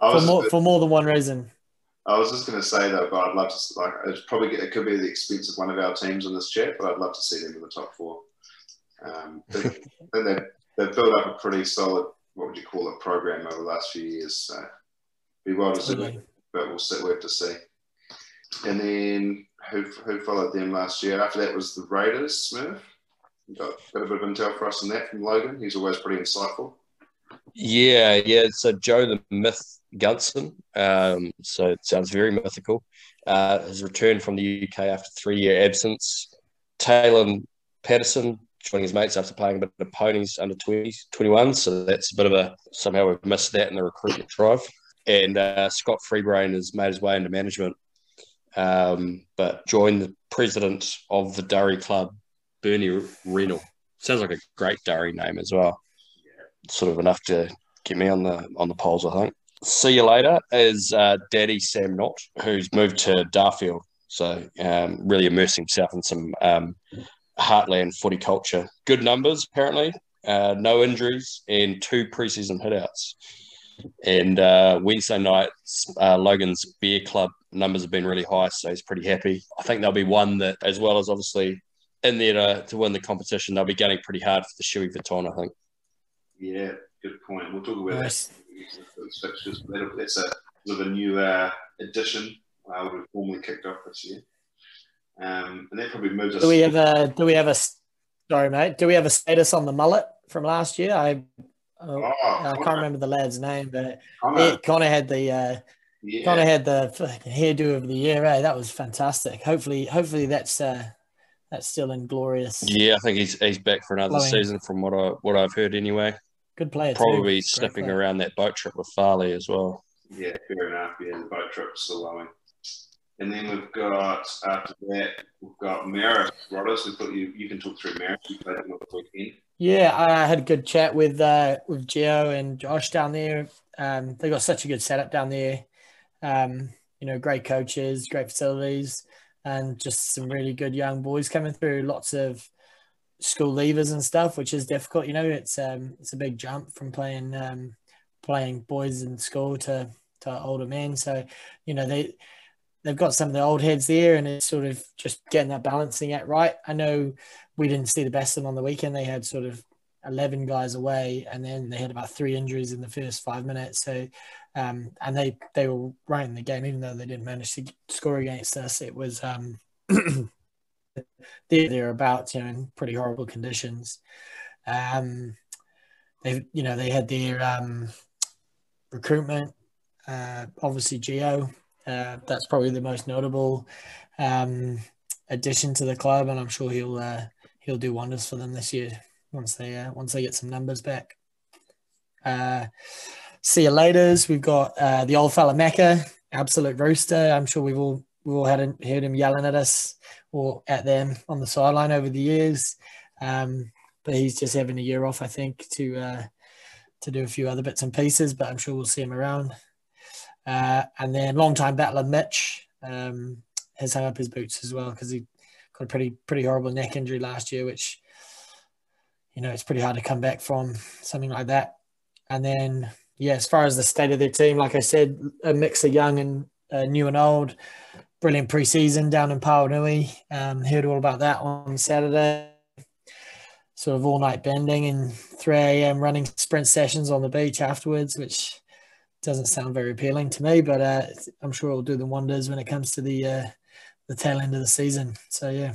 for more for more than one reason. I was just going to say though, but I'd love to like it's probably it could be the expense of one of our teams in this chat, but I'd love to see them in the top four. Um, they, they've, they've built up a pretty solid, what would you call it, program over the last few years. So be well deserved, but we'll see. We have to see. And then who who followed them last year? After that was the Raiders. Smurf. Got, got a bit of intel for us on that from Logan. He's always pretty insightful. Yeah, yeah. So Joe the Myth Gunson. Um, so it sounds very mythical. Uh, has returned from the UK after three year absence. Taylor Patterson joining his mates after playing a bit of ponies under 20, 21. So that's a bit of a somehow we've missed that in the recruitment drive. And uh, Scott Freebrain has made his way into management, um, but joined the president of the Durry Club, Bernie Renal. Sounds like a great Durry name as well. Sort of enough to get me on the on the polls, I think. See you later is uh, Daddy Sam Knott, who's moved to Darfield. So um, really immersing himself in some um, heartland footy culture. Good numbers, apparently. Uh, no injuries and two preseason hitouts. And uh, Wednesday night, uh, Logan's Beer Club numbers have been really high, so he's pretty happy. I think there'll be one that, as well as obviously in there to, to win the competition, they'll be getting pretty hard for the Shoeey Vuitton, I think. Yeah, good point. We'll talk about nice. that. That's a sort of a new uh, addition. Uh, we've formally kicked off this year. Um, and that probably moves us. Do we have a? Do we have a? Sorry, mate. Do we have a status on the mullet from last year? I oh, oh, I can't remember the lad's name, but Connor, Connor had the uh, yeah. Connor had the hairdo of the year. Eh? That was fantastic. Hopefully, hopefully that's uh, that's still in glorious. Yeah, I think he's he's back for another flowing. season from what I what I've heard anyway. Good player. Probably too. sniffing around that boat trip with Farley as well. Yeah, fair enough. Yeah, the boat trip's still going. And then we've got after that we've got Marist Rhodders. We thought you you can talk through Marist. You played them on the weekend. Yeah, I had a good chat with uh, with Gio and Josh down there. Um, they got such a good setup down there. Um, you know, great coaches, great facilities, and just some really good young boys coming through. Lots of school leavers and stuff, which is difficult. You know, it's um, it's a big jump from playing um, playing boys in school to to older men. So, you know, they they've got some of the old heads there, and it's sort of just getting that balancing act right. I know we didn't see the best of them on the weekend. They had sort of 11 guys away, and then they had about three injuries in the first five minutes. So, um, and they they were right in the game, even though they didn't manage to score against us. It was um, they're about you know, in pretty horrible conditions. Um, they, you know, they had their um, recruitment. Uh, obviously, Geo uh, that's probably the most notable um, addition to the club, and I'm sure he'll uh, he'll do wonders for them this year once they uh, once they get some numbers back. See you later. We've got uh, the old fella Mecca, absolute rooster. I'm sure we've all we've all had heard him yelling at us or at them on the sideline over the years. Um, but he's just having a year off, I think, to uh, to do a few other bits and pieces. But I'm sure we'll see him around. Uh, and then long-time battler Mitch um, has hung up his boots as well because he got a pretty pretty horrible neck injury last year, which you know it's pretty hard to come back from something like that. And then yeah, as far as the state of their team, like I said, a mix of young and uh, new and old. Brilliant preseason down in Pauanui. Um, heard all about that on Saturday. Sort of all night bending and 3 a.m. running sprint sessions on the beach afterwards, which doesn't sound very appealing to me, but uh, I'm sure it'll do the wonders when it comes to the uh, the tail end of the season. So yeah,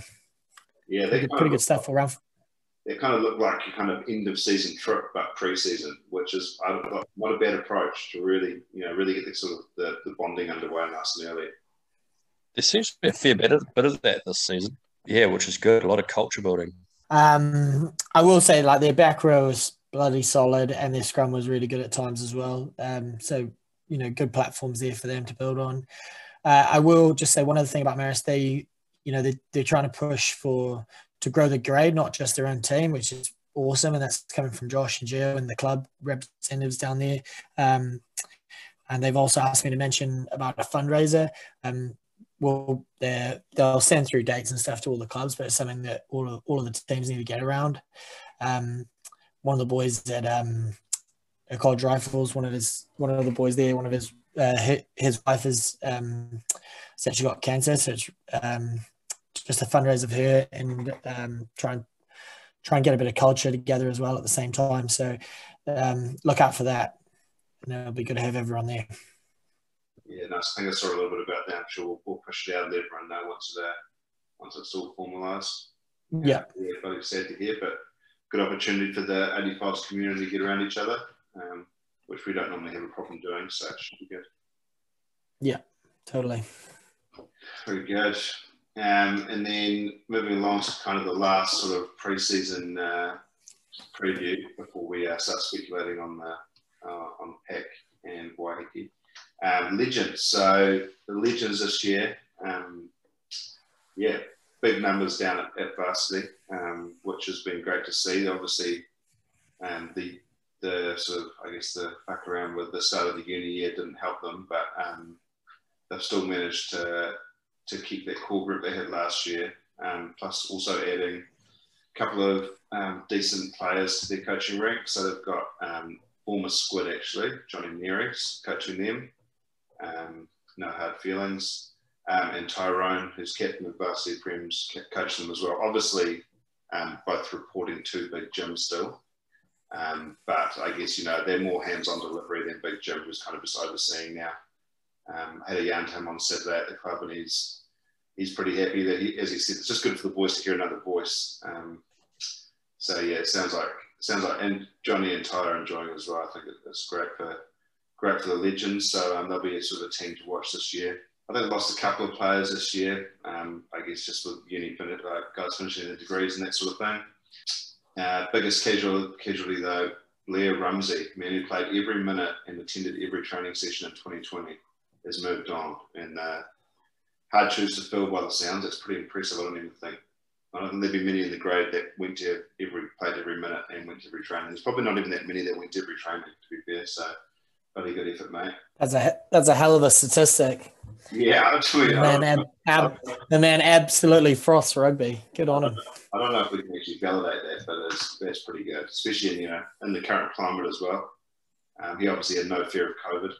yeah, pretty, good, pretty good stuff around. They kind of looked like a kind of end of season trip, but pre-season, which is not a bad approach to really, you know, really get the sort of the, the bonding underway nice and early. There seems to be a fair bit of, bit of that this season. Yeah, which is good. A lot of culture building. Um, I will say, like their back row is bloody solid, and their scrum was really good at times as well. Um, so you know, good platforms there for them to build on. Uh, I will just say one other thing about Marist. They, you know, they, they're trying to push for to grow the grade, not just their own team, which is awesome, and that's coming from Josh and Joe and the club representatives down there. Um, and they've also asked me to mention about a fundraiser. Um, well, they'll send through dates and stuff to all the clubs, but it's something that all of, all of the teams need to get around. Um, one of the boys at um, called Rifles, one of his one of the boys there, one of his uh, his wife has um, essentially got cancer, so it's um, just a fundraiser of her and um, try and try and get a bit of culture together as well at the same time. So um, look out for that. You know, it'll be good to have everyone there. yeah, no, I think I saw a little bit about that. I'm sure we'll, we'll push it out and let everyone know once it, uh, once it's all formalised. Yeah. yeah, very sad to hear, but good opportunity for the 85s community to get around each other, um, which we don't normally have a problem doing, so it should be good. Yeah, totally. Very good. Um, and then moving along to kind of the last sort of pre-season uh, preview before we uh, start speculating on the uh, on PAC and Waiheke. Um, legends. So the legends this year, um, yeah, big numbers down at, at varsity, um, which has been great to see. Obviously, um, the the sort of I guess the fuck around with the start of the uni year didn't help them, but um, they've still managed to to keep that core group they had last year. Um, plus, also adding a couple of um, decent players to their coaching ranks. So they've got um, former squid actually, Johnny Neres coaching them. Um, no hard feelings. Um, and Tyrone, who's captain of Varsity Prems, coaching them as well. Obviously, um, both reporting to Big Jim still. But I guess, you know, they're more hands-on delivery than Big Jim, who's kind of just overseeing now. Um, had a yarn to him on Saturday at the club, and he's he's pretty happy that he, as he said, it's just good for the boys to hear another voice. Um, so yeah, it sounds like sounds like, and Johnny and Tyler are enjoying it as well. I think it's great for great for the legends. So um, they'll be a sort of a team to watch this year. I think they lost a couple of players this year. Um, I guess just with uni uh, guys finishing their degrees and that sort of thing. Uh, biggest casual, casualty though, Leah Rumsey, man who played every minute and attended every training session in 2020, has moved on. And uh, hard shoes to fill by the sounds. It's pretty impressive. I don't even think. I don't think there'd be many in the grade that went to every played every minute and went to every training. There's probably not even that many that went to every training, to be fair. So, bloody good effort, mate. That's a that's a hell of a statistic. Yeah, actually, The man, ab, ab, the man absolutely frosts rugby. Good on him. I don't know if we can actually validate that, but it's, that's pretty good, especially in you know in the current climate as well. Um, he obviously had no fear of COVID.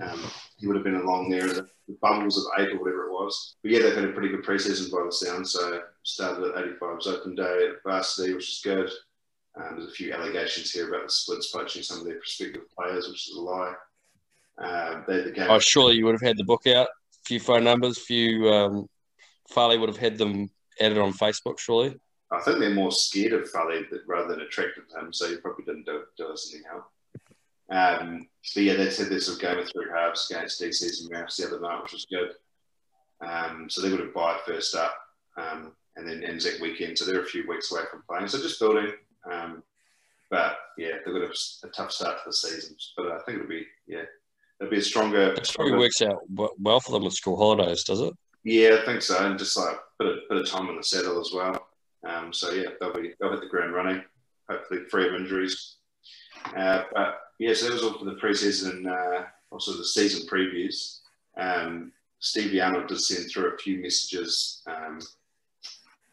Um, he would have been along there in the bubbles of eight or whatever it was. But yeah, they've had a pretty good preseason by the sound. So started at 85's open day at varsity, which is good. Um, there's a few allegations here about the splits poaching some of their prospective players, which is a lie. Uh, they the game. Oh, surely you would have had the book out, a few phone numbers, a few. Um, Farley would have had them added on Facebook, surely. I think they're more scared of Farley than rather than attracted to him, so he probably didn't do, do us any help. Um, but yeah, they said there's a game of three halves against DCs and Maths the other night, which was good. Um, so they would have bye first up, um, and then Anzac weekend. So they're a few weeks away from playing. So just building. Um, but yeah, they've got a, a, tough start to the season. But I think it'll be yeah, it'll be a stronger. It probably works out well for them with school holidays, does it? Yeah, I think so, and just like put a bit of, bit of time in the saddle as well. Um, so yeah, they'll be they'll hit the ground running, hopefully free of injuries. Uh, but yeah, so that was all for the preseason, uh, also the season previews. Um, Stevie Arnold did send through a few messages um,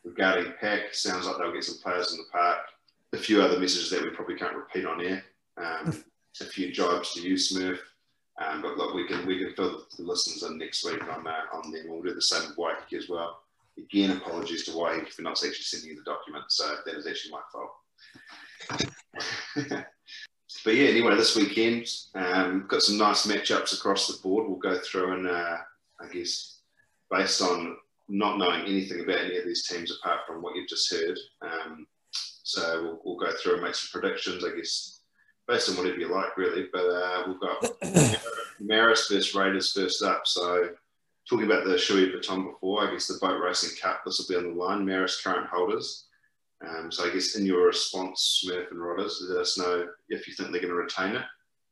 regarding PAC. Sounds like they'll get some players in the park. A few other messages that we probably can't repeat on air. Um, a few jibes to you, Smurf. Um, but look, we can we can fill the listeners in next week on uh, on them. We'll do the same with Waiheke as well. Again, apologies to Waiheke for not actually sending you the document. So that is actually my fault. but yeah, anyway, this weekend, um, got some nice matchups across the board. We'll go through and, uh, I guess, based on not knowing anything about any of these teams apart from what you've just heard. Um, so we'll, we'll, go through and make some predictions, I guess, based on whatever you like, really. But uh, we've got Marist versus Raiders first up. So talking about the Shoeey Vuitton before, I guess the Boat Racing Cup, this will be on the line. Marist current holders. Um, so I guess in your response, Smurf and Rodders, let us know if you think they're going to retain it.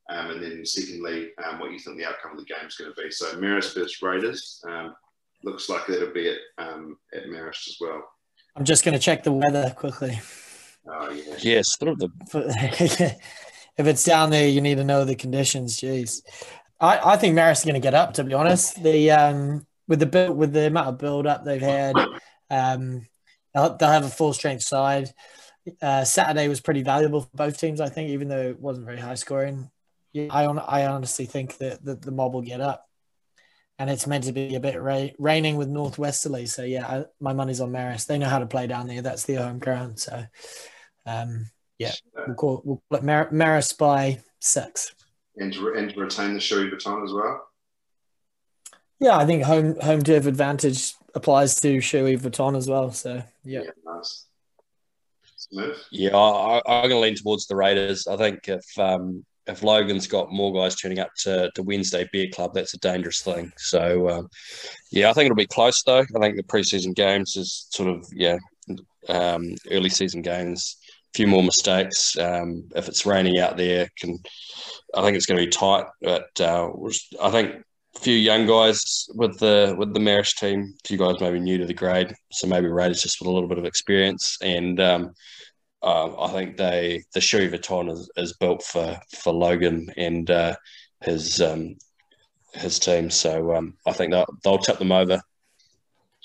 Um, and then secondly, um, what you think the outcome of the game is going to be. So Marist versus Raiders um, looks like it'll be at, um, at Marist as well. I'm just going to check the weather quickly. Oh, yeah. Yeah, sort the. if it's down there, you need to know the conditions. Jeez. I, I think Marist is going to get up, to be honest. The um, with the with the amount of build up they've had, um, They'll, they'll have a full strength side. Uh, Saturday was pretty valuable for both teams, I think, even though it wasn't very high scoring. Yeah, I, on, I honestly think that, that the mob will get up. And it's meant to be a bit ra- raining with northwesterly. So, yeah, I, my money's on Marist. They know how to play down there. That's their home ground. So, um, yeah, we'll call, we'll call it Mar- Marist by six. And to, and to retain the Shoeey Vuitton as well? Yeah, I think home home turf advantage applies to Shoeey Vuitton as well. So yeah. Yeah, nice. Smith? Yeah, I, I, I'm going to lean towards the Raiders. I think if um, if Logan's got more guys turning up to, to Wednesday Beer Club, that's a dangerous thing. So, um, yeah, I think it'll be close though. I think the preseason games is sort of yeah, um, early season games. A few more mistakes. Um, if it's raining out there, can I think it's going to be tight. But uh, I think a few young guys with the with the Marist team. A few guys maybe new to the grade, so maybe Raiders just with a little bit of experience and. Um, uh, I think they the Shoeey Vuitton is, is built for for Logan and uh, his um, his team. So um, I think they'll, they'll tip them over.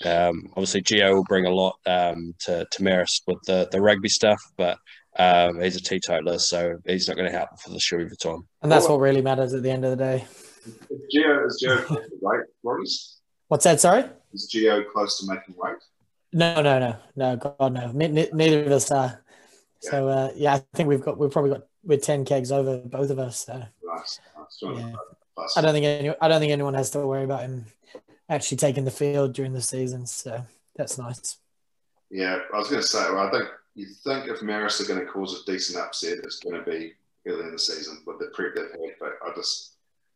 Um, obviously, Geo will bring a lot um, to to Marist with the, the rugby stuff, but um, he's a teetotaler, so he's not going to help for the Shoeey Vuitton. And that's what really matters at the end of the day. Geo is Geo close to weight, Rhodders? What's that? Sorry. Is Geo close to making weight? No, no, no, no. God, no. Ne- ne- neither of us are. So uh, yeah, I think we've got we've probably got we're ten kegs over both of us. So Nice. Yeah. I don't think any I don't think anyone has to worry about him actually taking the field during the season. So that's nice. Yeah, I was going to say, well, I think you think if Marist are going to cause a decent upset, it's going to be early in the season with the prep they've had. But I just,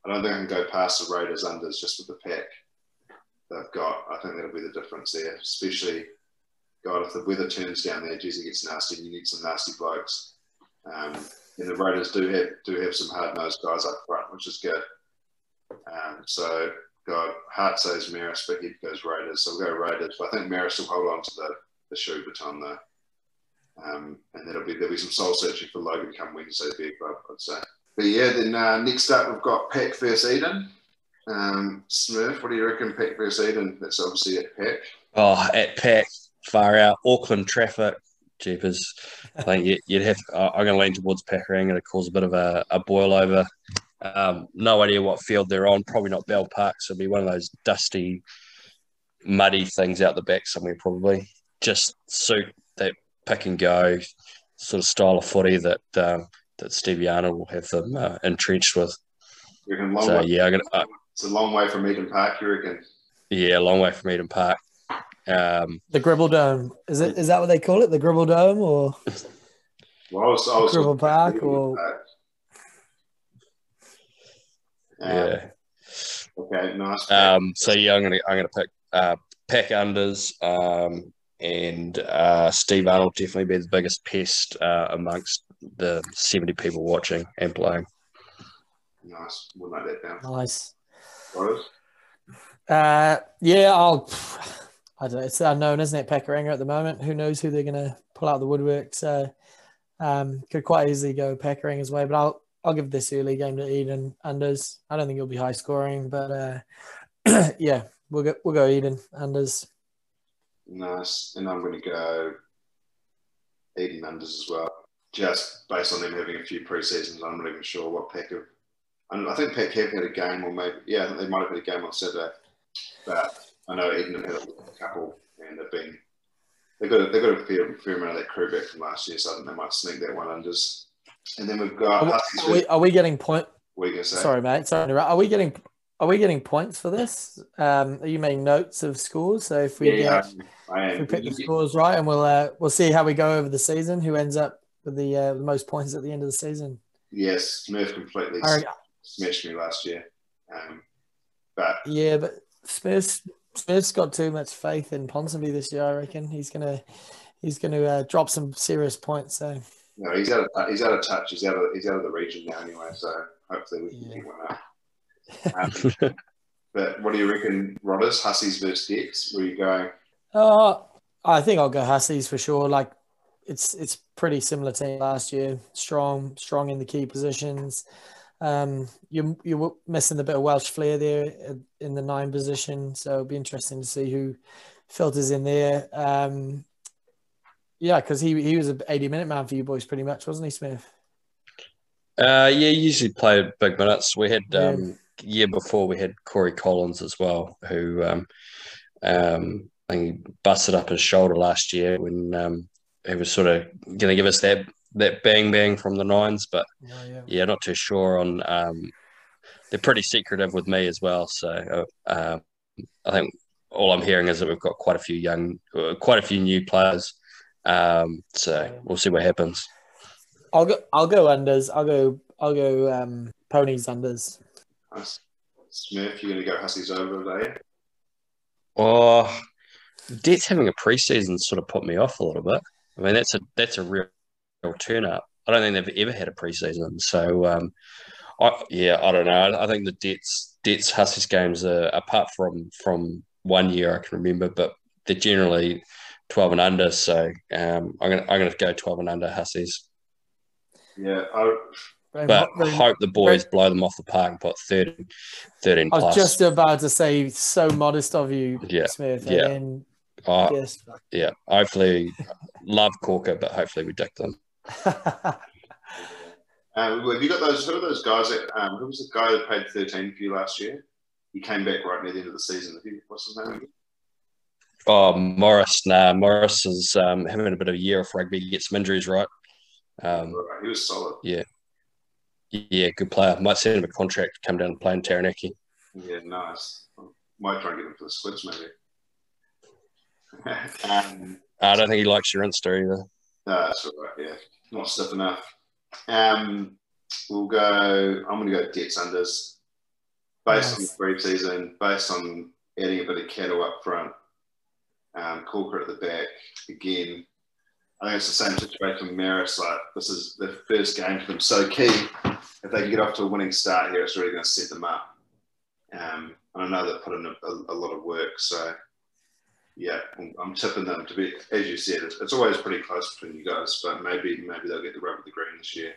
I don't think I can go past the Raiders unders just with the pack they've got. I think that'll be the difference there, especially, God, if the weather turns down there, it gets nasty. And you need some nasty blokes. Um, and the Raiders do have do have some hard nosed guys up front, which is good. Um, so, God, heart says Marist, but head goes Raiders. So we'll go Raiders. But I think Marist will hold on to the the Shoeey Vuitton though. Um, and there'll be there'll be some soul searching for Logan come Wednesday Club, I'd say. But yeah, then uh, next up we've got Pack versus Eden. Um, Smurf, what do you reckon? Pack versus Eden. That's obviously at Pack. Oh, at Pack, far out, Auckland traffic, jeepers. I think you- you'd have. I'm going to lean towards Pakuranga. And It'll cause a bit of a, a boil over. Um, no idea what field they're on. Probably not Bell Park. So it'll be one of those dusty, muddy things out the back somewhere. Probably just suit that pick and go sort of style of footy that um, that Stevie Arnold will have them uh, entrenched with. Long So way, yeah, I'm gonna, uh, it's a long way from Eden Park, you reckon? yeah, a long way from Eden Park. Um, The Gribble Dome is it? Is that what they call it? The Gribble Dome or Well, I was, I was Gribble Park or Park. Um, yeah. Okay, nice. Um, so yeah, I'm gonna I'm gonna pick uh, pack unders, um, and uh, Steve Arnold definitely be the biggest pest uh, amongst the 70 people watching and playing. nice. We'll note that down. nice? Rose? Uh, yeah, I'll. I don't know. It's unknown, isn't it? Pakuranga at the moment. Who knows who they're going to pull out the woodwork? So, um, could quite easily go Pakuranga's way. But I'll I'll give this early game to Eden unders. I don't think it'll be high scoring, but uh, yeah, we'll go we'll go Eden unders. Nice. And I'm going to go Eden unders as well. Just based on them having a few pre-seasons, I'm not even sure what Pack have. I think Pack have had a game, or maybe yeah, I think they might have had a game on Saturday. But I know Eden had a couple, and they've been they've got a, they've got a fair, fair amount of that crew back from last year, so I think they might sneak that one unders. And then we've got Are we, are we, are we getting point? what are you going to say? Sorry, mate. Sorry, are we getting are we getting points for this? Um, are you making notes of scores? So if we Yeah, get I if we pick the scores right, and we'll uh, we'll see how we go over the season. Who ends up with the uh, the most points at the end of the season? Yes, Smurf completely I smashed me last year. Um, but yeah, but Smith's Smith's got too much faith in Ponsonby this year. I reckon he's gonna he's gonna uh, drop some serious points. So no, he's out of he's out of touch. He's out of he's out of the region now anyway. So hopefully we can Yeah. pick one up. Um, but what do you reckon, Rhodders? Hussies versus Gex? Where are you going? Uh, I think I'll go Hussies for sure. Like it's it's pretty similar team last year. Strong, strong in the key positions. Um, you you're missing a bit of Welsh flair there in the nine position, so it'll be interesting to see who filters in there. Um, yeah, because he he was an 80 minute man for you boys, pretty much, wasn't he, Smith? Uh, yeah, usually played big minutes. We had Yeah. um, year before we had Corey Collins as well, who um, um, I think he busted up his shoulder last year when um, he was sort of going to give us that that bang bang from the nines, but Yeah, yeah. yeah, not too sure on um, they're pretty secretive with me as well. So uh, I think all I'm hearing is that we've got quite a few young, uh, quite a few new players. Um, so we'll see what happens. I'll go. I'll go unders. I'll go. I'll go um, ponies unders. Smith, you're going to go Hussies over there. Oh, Dets having a preseason sort of put me off a little bit. I mean, that's a that's a real, real turn up. I don't think they've ever had a preseason. So, um, I, yeah, I don't know. I think the Dets Dets Hussies games are apart from from one year I can remember, but they're generally twelve and under. So um, I'm gonna I'm gonna go twelve and under Hussies. Yeah, I, but I hope the boys blow them off the park and put 13, 13 I was just about to say, so modest of you, yeah, Smith. Yeah. Then, oh, yes. Yeah. Hopefully, love Corker, but hopefully we dick them. um, have you got those? Who are those guys? That, um, who was the guy that paid 13 for you last year? He came back right near the end of the season. What's his name? Oh, Morris. Nah, Morris is um, having a bit of a year of rugby. He gets some injuries, right? Um, he was solid. Yeah. Yeah, good player. Might send him a contract, come down and play in Taranaki. Yeah, nice. Might try and get him for the squids, maybe. Um, I don't think he likes your Insta either. No, that's all right. Yeah, not stiff enough. Um, we'll go. I'm going to go Dets unders. Based nice. on the pre-season, based on adding a bit of cattle up front, um, Corker at the back again. I think it's the same situation with Marist. Like this is the first game for them, so key. If they can get off to a winning start here, it's really going to set them up. Um, and I know they've put in a, a, a, lot of work, so yeah, I'm, tipping them to be. As you said, it's, it's, always pretty close between you guys, but maybe maybe they'll get the rub of the green this year.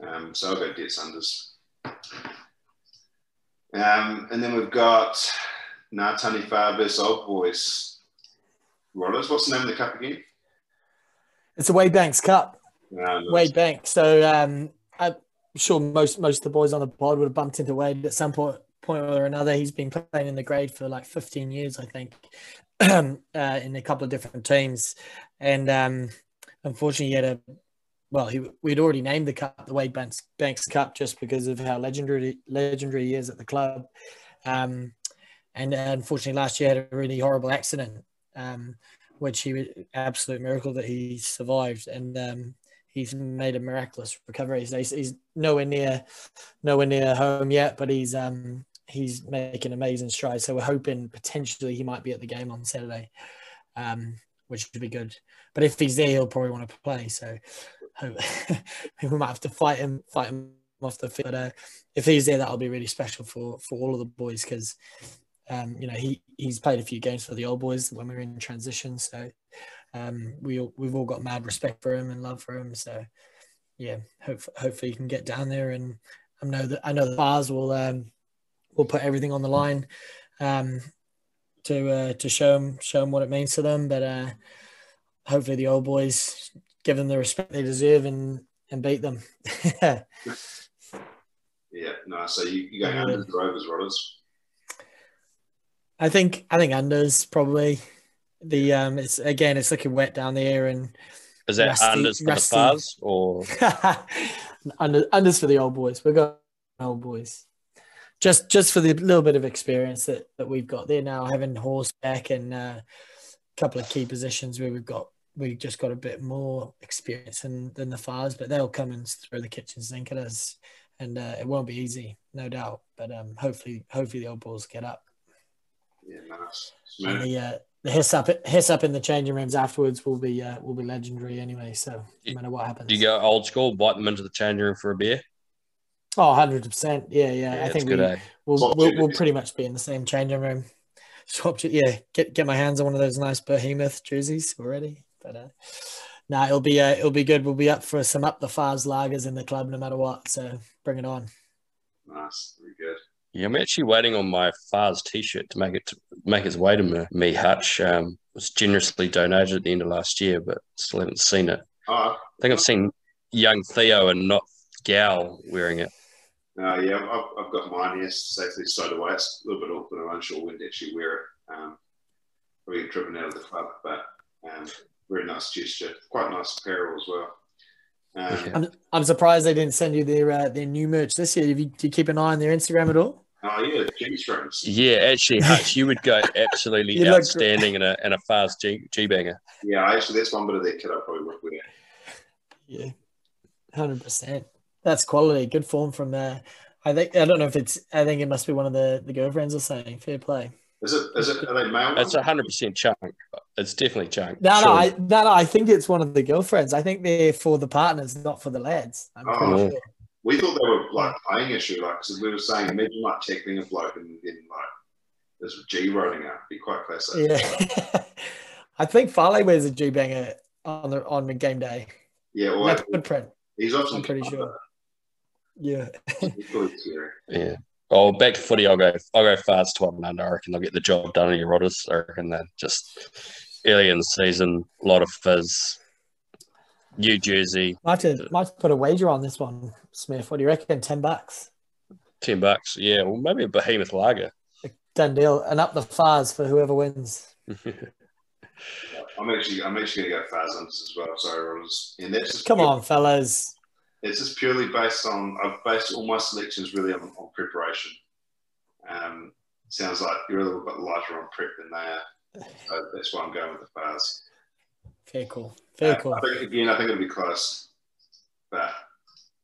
Um, so I'll go Dets unders. Um, and then we've got Ngātani Whā versus Old Boys. Rhodders, what's the name of the cup again? It's a Wade Banks Cup. Yeah, Wade Banks. So um, I'm sure most most of the boys on the pod would have bumped into Wade at some point point or another. He's been playing in the grade for like 15 years, I think, uh, in a couple of different teams. And um, unfortunately, he had a well, he, we'd already named the cup the Wade Banks, Banks Cup just because of how legendary legendary he is at the club. Um, and uh, unfortunately, last year had a really horrible accident. Um, which he was absolute miracle that he survived and um, he's made a miraculous recovery. He's, he's, nowhere near nowhere near home yet, but he's um, he's making amazing strides. So we're hoping potentially he might be at the game on Saturday, um, which would be good. But if he's there, he'll probably want to play. So we might have to fight him fight him off the field. But uh, if he's there, that'll be really special for for all of the boys because um, you know, he he's played a few games for the old boys when we were in transition. So um, we we've all got mad respect for him and love for him. So yeah, hope, hopefully he can get down there. And I know that I know the bars will um, will put everything on the line um, to uh, to show them show them what it means to them. But uh, hopefully the old boys give them the respect they deserve and and beat them. yeah, no. So you you going under the Rovers, Rhodders? I think I think unders probably. The um, it's again, it's looking wet down there, and is that rusty, unders for rusty. the Fuzz or under unders for the old boys? We've got old boys, just just for the little bit of experience that that we've got there now, having horseback and uh, a couple of key positions where we've got we just got a bit more experience than, than the Fars, but they'll come and throw the kitchen sink at us, and uh, it won't be easy, no doubt. But um, hopefully, hopefully the old boys get up. Yeah, nice. And the uh, the hiss up hiss up in the changing rooms afterwards will be uh, will be legendary anyway. So no matter what happens, do you go old school, bite them into the changing room for a beer? Oh, 100 percent. Yeah, yeah. yeah I think we, eh? we'll, we'll, we'll pretty much be in the same changing room. Swap, yeah. Get get my hands on one of those nice behemoth jerseys already. But uh, no, nah, it'll be uh, it'll be good. We'll be up for some up the fars lagers in the club no matter what. So bring it on. Nice, very good. Yeah, I'm actually waiting on my Fars T-shirt to make it to make its way to me. Me Hutch um, was generously donated at the end of last year, but still haven't seen it. Oh, I think I've seen young Theo and not Gal wearing it. Uh, yeah, I've, I've got mine here safely stowed away. It's a little bit awkward. I'm unsure when to actually wear it. Um, we get driven out of the club, but um, very nice gesture. Quite nice apparel as well. Um, I'm, I'm surprised they didn't send you their uh, their new merch this year. Have you, do you keep an eye on their Instagram at all? Oh yeah, G strings. Yeah, actually, Hutch, you would go absolutely outstanding in a in a fast G G banger. Yeah, actually, that's one bit of their kit I probably would wear. Yeah, hundred percent. That's quality. Good form from there. I think I don't know if it's. I think it must be one of the the girlfriends or something. Fair play. Is it? Is it? Are they male? It's a hundred percent chunk. It's definitely chunk. No, no, I, no, no. I think it's one of the girlfriends. I think they're for the partners, not for the lads. I'm Oh. sure. We thought they were like playing issue, like because we were saying, imagine like tackling a bloke and then like there's G rolling out, be quite classic. Yeah. I think Farley wears a G banger on the on the game day. Yeah, well, That's footprint. he's often I'm pretty sure. Yeah. Yeah. Oh, back to footy. I'll go. I'll go fast twelve and under. I reckon they'll get the job done in your Rhodders. I reckon that just early in the season, a lot of fizz. New jersey, Might have to, might have to put a wager on this one, Smith. What do you reckon? Ten bucks. ten bucks. Yeah, well, maybe a behemoth lager. Done deal. And up the fars for whoever wins. I'm actually, I'm actually gonna go Fazans as well. Sorry, Rhodders. And that's just Come on, fellas. It's just purely based on. I've based all my selections really on, on preparation. Um, sounds like you're a little bit lighter on prep than they are. So that's why I'm going with the Fars. Very cool. Very Uh, call. I think again, I think it'll be close, but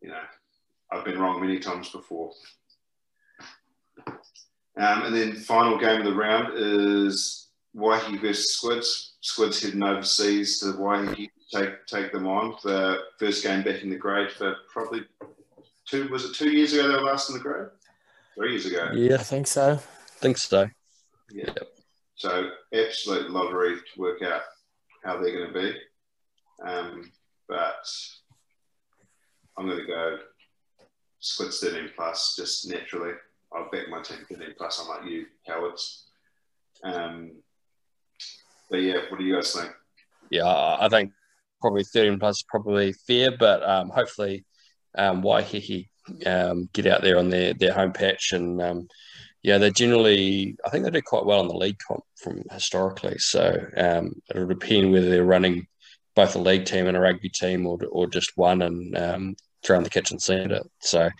you know, I've been wrong many times before. Um, and then final game of the round is Waiheke versus Squids. Squids heading overseas to Waiheke take take them on. The first game back in the grade for probably two was it two years ago they were last in the grade? Three years ago. yeah, I think so. I think so. Yeah. So absolute lottery to work out how they're going to be. Um, but I'm going to go Squids 13 plus just naturally. I'll back my team 13 plus. I'm like you, cowards. Um, but yeah, what do you guys think? Yeah, I I think probably 13 plus is probably fair, but um, hopefully um, Waiheke um, get out there on their, their home patch and um, yeah, they generally I think they do quite well on the league comp from historically. So um, it'll depend whether they're running both a league team and a rugby team or or just one and um, throwing the kitchen sink at it. So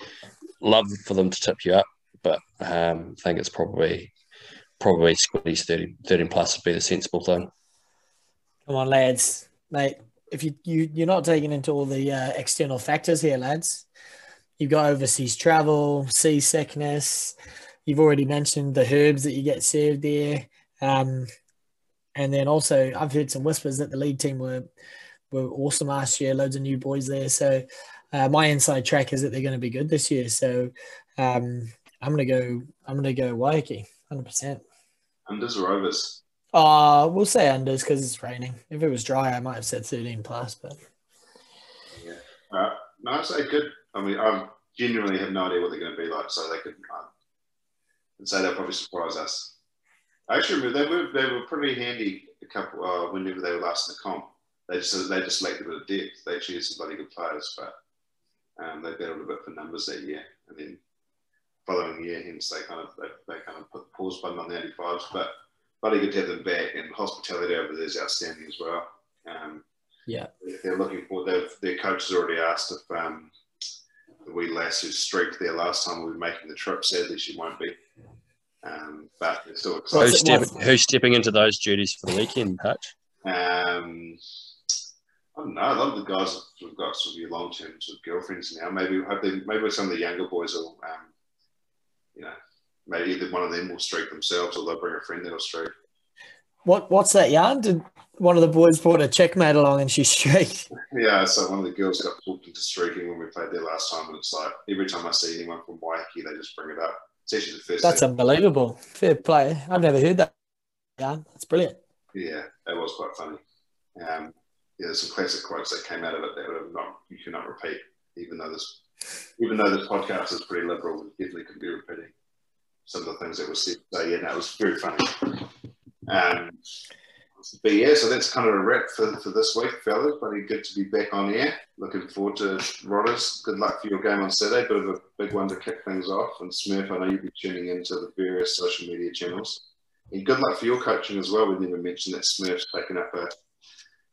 love for them to tip you up, but um, I think it's probably probably Squiddy's 30, 13 plus would be the sensible thing. Come on, lads. Mate, if you, you you're not taking into all the uh, external factors here, lads. You've got overseas travel, seasickness. You've already mentioned the herbs that you get served there. Um, and then also, I've heard some whispers that the league team were were awesome last year. Loads of new boys there. So uh, my inside track is that they're going to be good this year. So um, I'm gonna go. I'm gonna go Waiheke, hundred percent. Unders or overs? Uh, we'll say unders because it's raining. If it was dry, I might have said 13 plus, but Uh, no, I'd say good. I mean, I genuinely have no idea what they're going to be like, so they could. Uh, and say they'll probably surprise us. I actually remember they were they were pretty handy a couple uh, whenever they were last in the comp. They just they just lacked a bit of depth. They actually had some bloody good players, but um, they battled a bit for numbers that year, and then following year, hence they kind of they, they kind of put the pause button on the 85s. But bloody good to have them back, and hospitality over there is outstanding as well. Um, yeah. they're looking for they've, their coach has already asked if um, the wee lass who streaked there last time will be making the trip. Sadly, she won't be. Um, but they're still excited. Who's, step, who's stepping into those duties for the weekend, Hutch? Um, I don't know. A lot of the guys have got sort of your long term sort of girlfriends now. Maybe hope they, maybe some of the younger boys will, um, you know, maybe either one of them will streak themselves or they'll bring a friend that'll streak. What What's that yarn? Did one of the boys brought a checkmate along and she streaked? Yeah, so one of the girls got talked into streaking when we played there last time, and it's like every time I see anyone from Waiheke, they just bring it up. It's actually the first. That's thing. unbelievable. Fair play. I've never heard that yarn. That's brilliant. Yeah, that was quite funny. Um, yeah, there's some classic quotes that came out of it that are not you cannot repeat, even though this even though this podcast is pretty liberal, we definitely could be repeating some of the things that were said. So yeah, that was very funny. Um, but yeah, so that's kind of a wrap for, for this week, fellas. Bloody good to be back on air. Looking forward to Rhodders. Good luck for your game on Saturday. Bit of a big one to kick things off. And Smurf, I know you'll be tuning into the various social media channels. And good luck for your coaching as well. We never mentioned that Smurf's taken up a,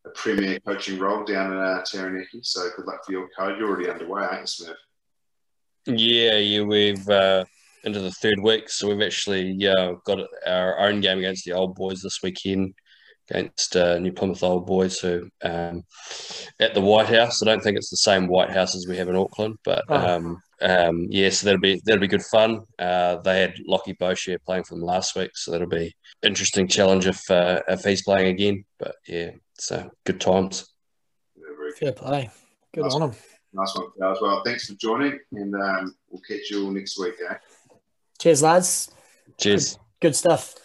a premier coaching role down in uh, Taranaki. So good luck for your code. You're already underway, aren't you, Smith? Yeah, yeah, we've uh, into the third week, so we've actually uh, got our own game against the old boys this weekend against uh, New Plymouth Old Boys, who um, at the White House. I don't think it's the same White House as we have in Auckland, but Oh. um, um, yeah, so that'll be that'll be good fun. Uh, they had Lockie Boshier playing for them last week, so that'll be interesting challenge if uh, if he's playing again. But yeah, so good times. Good. Fair play. Good Nice. on him. Nice one, Phil, as well. Thanks for joining, and um, we'll catch you all next week, eh? Cheers, lads. Cheers. Good stuff.